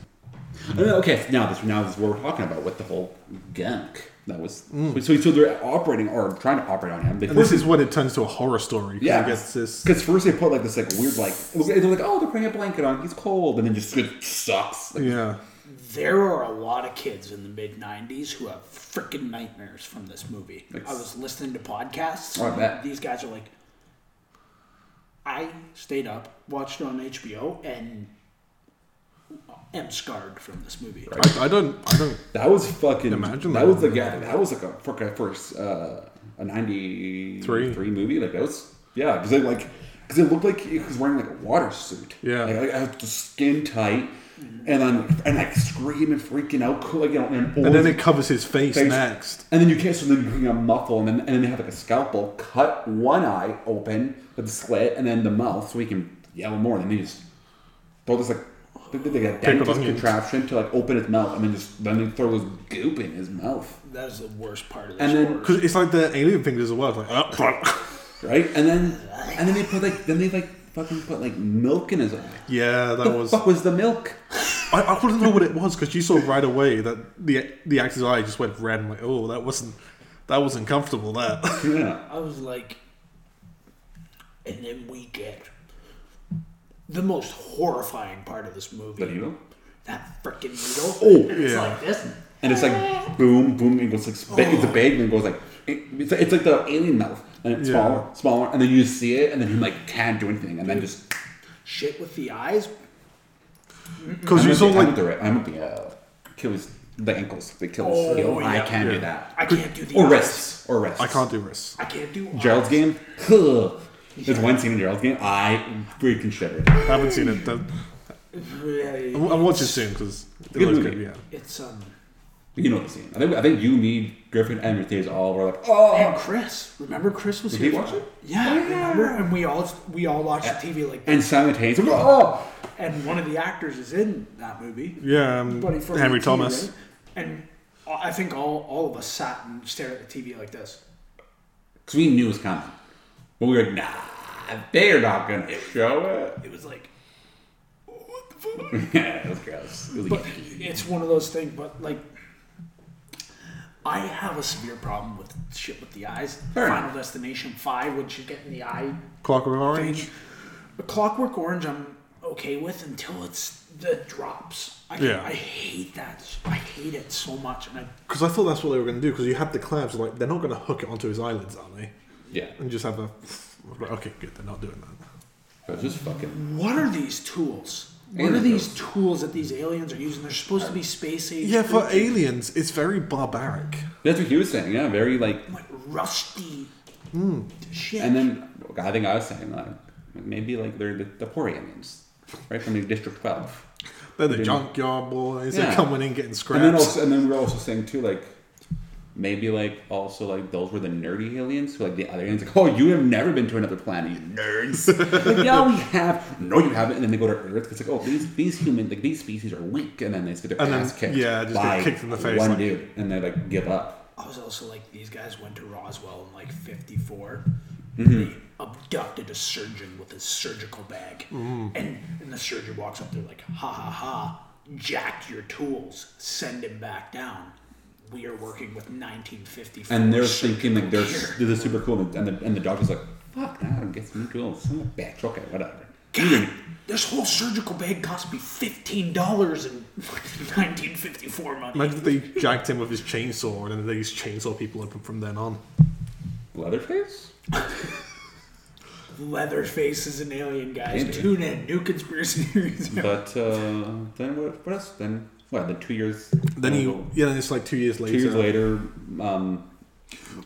Uh, Okay, now this now this is what we're talking about with the whole gunk. That was so. So they're operating or trying to operate on him. They And this is when it turns to a horror story. 'cause yeah, it gets this. because first they put like this like weird like they're like oh they're putting a blanket on he's cold and then just it sucks. Like, Yeah, There are a lot of kids in the mid 90s who have freaking nightmares from this movie. Like- I was listening to podcasts. Oh, I bet. These guys are like, I stayed up, watched it on HBO, and am scarred from this movie. I, I don't. I don't. That was fucking. Imagine that that. was like yeah, that was like a for a first uh, a ninety Three. three movie. Like that was yeah, because it like because it looked like he was wearing like a water suit. Yeah. like, like the skin tight, and then and like screaming, freaking out, cool, like you know, and, And then it covers his face, Face. next. and then you can't. So then you bring a muffle, and then and then they have like a scalpel, cut one eye open with the slit, and then the mouth, so he can yell more. And then they just throw this like. They did like a Pickled dentist contraption to like open his mouth, and then just then they throw this goop in his mouth. That is the worst part of this. And then- Because it's like the alien thing as well. It's like, oh, right? And then and then they put like then they like fucking put like milk in his eye. yeah, that The was. fuck was the milk? I, I couldn't know what it was because you saw right away that the the actor's eye just went red. I'm like, oh, that wasn't that wasn't comfortable. That Yeah. I was like, and then we get the most horrifying part of this movie. The needle? That freaking needle. Oh, and it's yeah. like this. And it's like boom, boom, oh. and it goes like sp- it's a big and it goes like it's, it's like the alien mouth. And it's Yeah. smaller, smaller, and then you see it, and then you like can't do anything, and then just Shit with the eyes. because you with saw like with the, I'm with the uh, Achilles, the ankles, the Achilles Oh, heel. I can't do that. I can't do the Or eyes. wrists, or wrists. I can't do wrists. I can't do Gerald's eyes. game. There's one scene in Gerald's game. I freaking shivered. I haven't seen it. Don't- Yeah, I'll I'll watch it soon because it looks good. Yeah. It's um You know the scene. I think I think you, me, Griffin, and Mercedes all were like, oh. and Chris. Remember Chris was Did here. he watch it? Yeah, remember? And we all we all watched the TV like And simultaneously, oh. and one of the actors is in that movie. Yeah, um, Buddy from Henry ET, Thomas. right? And I think all, all of us sat and stared at the TV like this. Because we knew it was coming. But we were like, nah, they're not going to show it. It was like, what the fuck? yeah, it was gross. It was but it's one of those things. But like, I have a severe problem with shit with the eyes. Fair Final enough. Destination Five, when she's getting the eye Clockwork Orange. The Clockwork Orange, I'm okay with until it's the drops. I, Yeah. I hate that. I hate it so much, and I Because I thought that's what they were going to do. Because you have the clamps, like they're not going to hook it onto his eyelids, are they? yeah. And just have a. Okay, good. They're not doing that. It just fucking. What are these tools? What are these tools that these aliens are using? They're supposed to be space age. Yeah, for creatures. aliens, it's very barbaric. That's what he was saying. Yeah, very like. like rusty hmm. shit. And then I think I was saying like maybe like they're the, the poor aliens, right from the District Twelve. They're the junkyard boys. Yeah. They're coming in getting scraps. And then also, and then we were also saying too, like maybe like also like those were the nerdy aliens who like the other aliens like, oh, you have never been to another planet, you nerds. like, yeah, we have. No, you haven't. And then they go to Earth. It's like, oh, these these human like these species are weak, and then they just get their And then- ass kicked. yeah, just get by kicked in the face, One like- dude, and they like give up. I was also like, these guys went to Roswell in like '54. Mm-hmm. They abducted a surgeon with his surgical bag, Mm-hmm. and and the surgeon walks up there like, ha ha ha, jacked your tools, send him back down. We are working with 1954. And they're surgical thinking like they're gear." they're super cool, and the, and the doctor's like, fuck that, and get some tools. I'm a bitch. Okay, whatever. God, this whole surgical bag cost me fifteen dollars in 1954 money. Imagine if they jacked him with his chainsaw, and then they just chainsaw people open from then on. Leatherface. Leatherface is an alien, guys. Yeah. Tune in. New conspiracy theories. But uh, then what, what else? Then what? Then two years. Then he, uh, yeah, then it's like two years later. Two later. years later, um,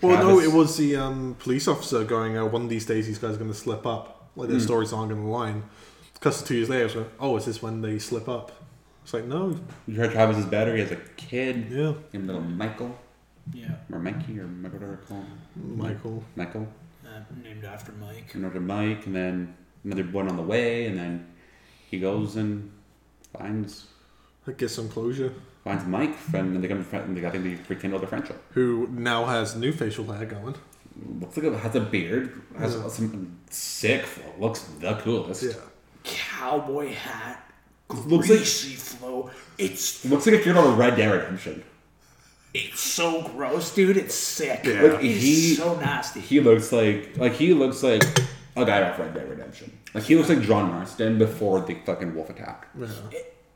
Well, no, it was the um, police officer going, uh, one of these days these guys are going to slip up. Like their Mm. stories aren't going to line. Because two years later, it's like, oh, is this when they slip up? It's like, no. You heard Travis is better. He has a kid. Yeah. Named little Michael Yeah, or Mikey or whatever they call him. Michael. Michael. uh, named after Mike. Another Mike, and then another one on the way, and then he goes and finds That gets some closure. finds Mike, and they become friend. They I think they rekindle their friendship. Who now has new facial hair going. Looks like it has a beard. Has Yeah. some sick. flow, Looks the coolest. Yeah. Cowboy hat. Looks like Greasy flow. It's looks like if you're on a Red Dead Redemption. it's so gross, dude. It's sick. Yeah. Like, It's he- so nasty. He looks like like he looks like a guy off Red Dead Redemption. Like he looks like John Marston before the fucking wolf attack. Yeah.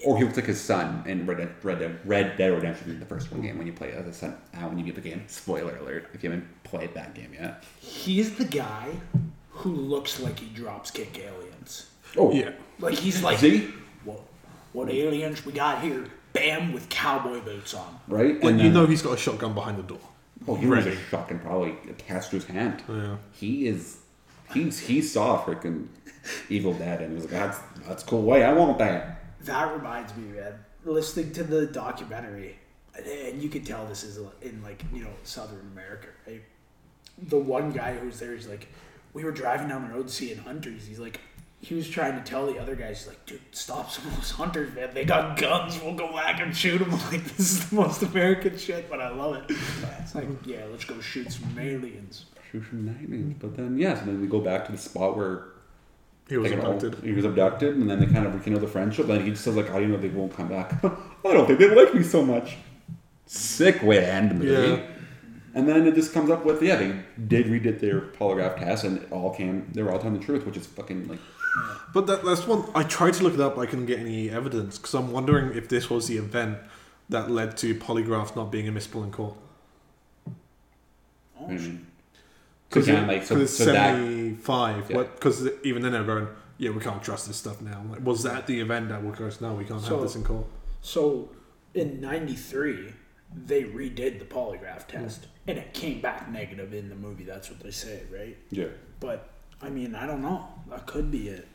Or he looks like his son in Red Dead, Red Dead, Red Dead Redemption, in the first one game when you play as a son. Uh, when you beat the game. Spoiler alert! If you haven't played that game yet. He's the guy who looks like he drops kick aliens. Oh Yeah. Like he's like, See? what, what aliens we got here? Bam, with cowboy boots on. right? Like, And you then- know he's got a shotgun behind the door. Oh, he was a shotgun probably attached to his hand. Yeah. He is. He's he saw freaking Evil Dead and he was like, "That's that's cool. Way I want that." That reminds me, man. Listening to the documentary, and you can tell this is in like you know Southern America, right? The one guy who's there, he's like, we were driving down the road seeing hunters. He's like, he was trying to tell the other guys, like, dude, stop some of those hunters, man. They got guns. We'll go back and shoot them. Like this is the most American shit, but I love it. It's like, yeah, let's go shoot some aliens. Shoot some aliens. But then yes, so then we go back to the spot where He was all- abducted. he was abducted, and then they kind of rekindle the friendship. And he just says like, "How do you know they won't come back?" I don't think they like me so much. Sick way to end the movie. Yeah. And then it just comes up with yeah, they did redid their polygraph test, and it all came they were all telling the truth, which is fucking like But that, that's one. I tried to look it up, I couldn't get any evidence because I'm wondering if this was the event that led to polygraph not being admissible in court. Oh, I shit. mean, so Because yeah, like so, it's so that 75. Yeah. Because even then they're going, yeah, we can't trust this stuff now. Like, was that the event that would go, no, we can't So- have this in court? So in '93, they redid the polygraph test, and it came back negative in the movie. That's what they say, right? yeah. But I mean, I don't know. That could be it.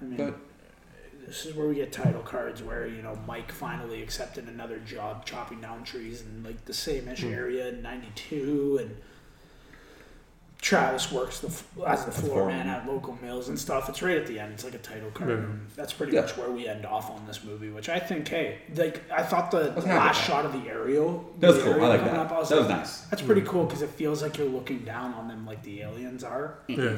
I mean, But this is where we get title cards where you know Mike finally accepted another job chopping down trees in like the same ish Hmm. area in '92, and Travis works the, as the floor man at local mills and stuff. It's right at the end. It's like a title card. Yeah. and That's pretty Yeah. much where we end off on this movie, which I think, hey, like I thought the was last with that. shot of the aerial. that was the cool. I like that. up, I was that was nice. That's pretty cool because it feels like you're looking down on them like the aliens are. Yeah.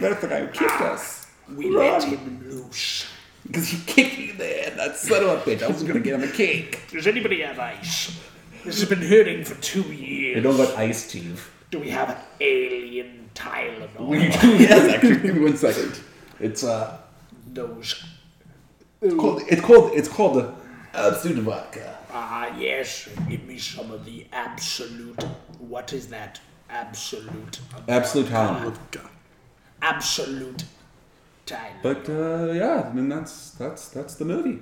That's the guy who kicked ah, us. We let him loose. Because he kicked me there, that son of a bitch. I was gonna get him a cake. Does anybody have ice? This has been hurting for two They years. don't got ice Steve. Do we have an alien Tylenol? We do, yes, actually. Give me one second. It's uh, Those. it's called it's called it's called the Absolut vodka. Ah, yes. Give me some of the absolute. What is that? Absolute. Absolute Tylenol. God. Absolute Tylenol. But uh, yeah, I mean that's that's that's the movie.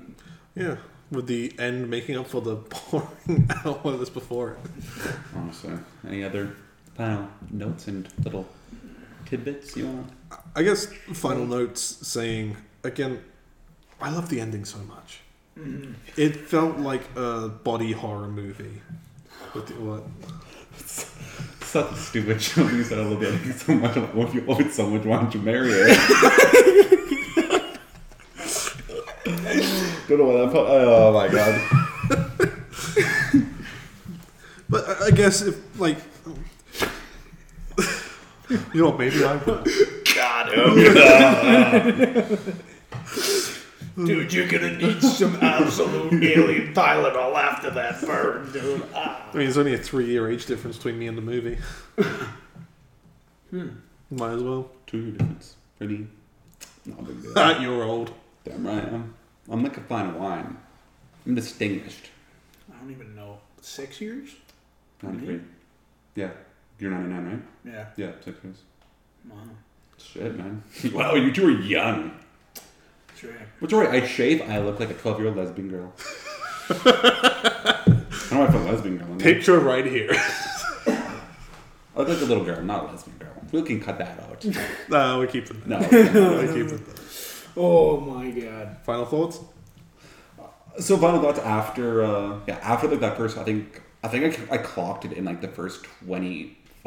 Yeah. With the end making up for the boring hour this before it. Honestly, any other final notes and little tidbits you want? I guess final notes saying, again, I love the ending so much. Mm-hmm. It felt like a body horror movie. With the, what? Such a stupid joke. You said I love the ending so much. I'm like, well, if you love it so much, why don't you marry it? Don't know why that. Put, oh my god. But I, I guess if like, you know, maybe I will. God, Dude, you're gonna need some absolute alien Tylenol after that burn, dude. Ah. I mean, there's only a three-year age difference between me and the movie. Might as well. Two year difference. Pretty. Not a big deal. You're old. Damn right. I'm. I'm like a fine wine. I'm distinguished. I don't even know. Six years? 93. Yeah. You're 99, right? Yeah. Yeah, six years. Wow. Shit, man. wow, you two are young. That's right. Which right, I shave, I look like a 12 year old lesbian girl. I don't know if I'm a lesbian girl. I'm Picture right here. I look like a little girl, not a lesbian girl. We can cut that out. no, we keep it. No. we keep it. Oh my god. Final thoughts? So final thoughts after, uh, yeah, after like that first, I think, I think I, I clocked it in like the first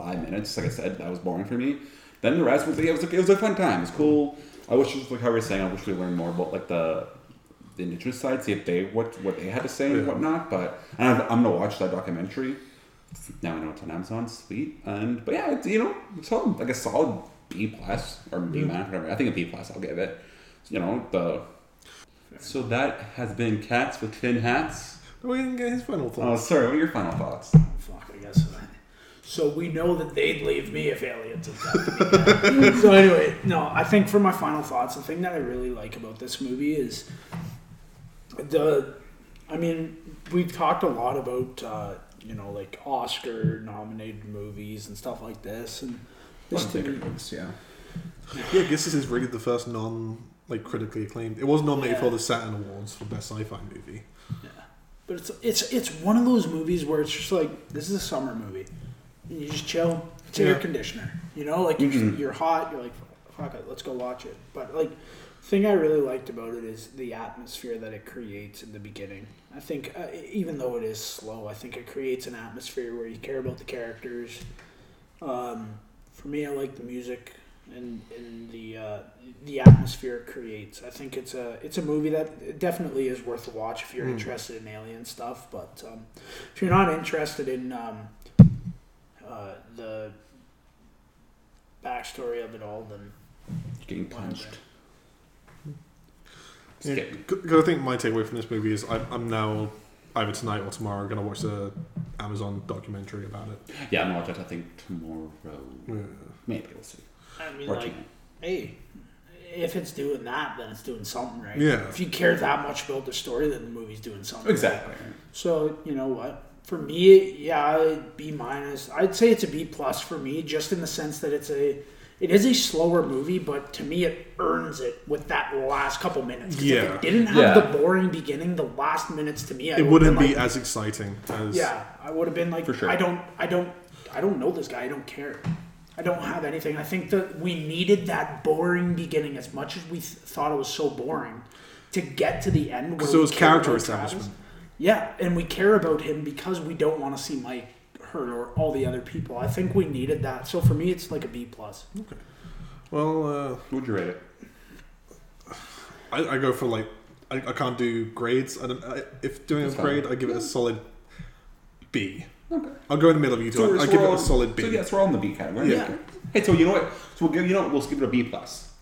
25 minutes. Like I said, that was boring for me. Then the rest was, yeah, it was, like, it was a fun time. It was cool. I wish, just like how we were saying, I wish we learned more about like the, the indigenous side, see if they, what, what they had to say and whatnot. But, and I'm, I'm gonna watch that documentary. Now I know it's on Amazon, sweet. And, but yeah, it's, you know, it's all like a solid B plus or B minus, whatever. I think a B plus, I'll give it. You know, the, so that has been Cats with Tin Hats. We didn't get his final Oh, sorry. What are your final thoughts? Fuck, I guess. So we know that they'd leave me if aliens attacked me. so anyway, no, I think for my final thoughts, the thing that I really like about this movie is the. I mean, we've talked a lot about uh, you know like Oscar nominated movies and stuff like this, and this to me, yeah. Yeah, I guess this is really the first non like critically acclaimed. It was nominated Yeah. for the Saturn Awards for best sci-fi movie. Yeah, but it's it's it's one of those movies where it's just like this is a summer movie. And you just chill. It's air conditioner. You know, like you're, Mhm. you're hot. You're like, fuck it, let's go watch it. But like, thing I really liked about it is the atmosphere that it creates in the beginning. I think uh, even though it is slow, I think it creates an atmosphere where you care about the characters. Um, for me, I like the music and, and the uh, the atmosphere it creates. I think it's a it's a movie that definitely is worth a watch if you're Mm. interested in alien stuff. But um, if you're not interested in um, uh, the backstory of it all, then Getting punched. Yeah, Skip. Because I think my takeaway from this movie is I'm, I'm now either tonight or tomorrow going to watch the Amazon documentary about it. Yeah, I'm gonna watch that. I think tomorrow. Yeah. Maybe we'll see. I mean, Or like, tonight. hey, if it's doing that, then it's doing something right. Yeah. If you care that much about the story, then the movie's doing something. Exactly. So you know what? For me, yeah, B minus. I'd say it's a B plus for me, just in the sense that it's a, it is a slower movie, but to me, it earns it with that last couple minutes. 'Cause Yeah. If it didn't have Yeah. the boring beginning, the last minutes to me, I It would've wouldn't be like, as exciting as. Yeah, I would have been like, For sure. I don't, I don't, I don't know this guy. I don't care. I don't have anything. I think that we needed that boring beginning as much as we th- thought it was so boring to get to the end. Because where it was character about Travis. Establishment. Yeah, and we care about him because we don't want to see Mike hurt or all the other people. I think we needed that. So for me, it's like a B plus. Okay. Well, uh, Would you rate it? I, I go for like I, I can't do grades. I don't. I, if doing That's a fine. grade, I give it a solid B. Okay. I'll go in the middle of you two. So, I so will give it a solid B. So yes, we're all in the B category. Yeah. Okay. Hey, so you know what? So we'll give you know what? We'll skip it a B plus.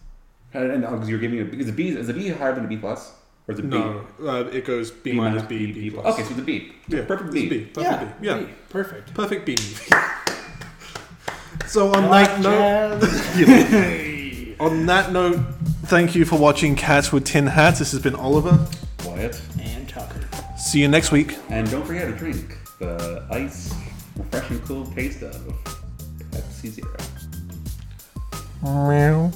And and because you're giving it is a B is a B higher than a B plus or is it B? No, uh, it goes B, minus B, B, plus. Okay, so it's a B. yeah, perfect it's B. B. Perfect yeah, B. Yeah, B. perfect. perfect B movie. so on I that note, like on that note, thank you for watching Cats with Tin Hats. This has been Oliver. Wyatt. and Tucker. See you next week. And don't forget to drink the ice, refreshing, cool taste of Pepsi Zero. Meow.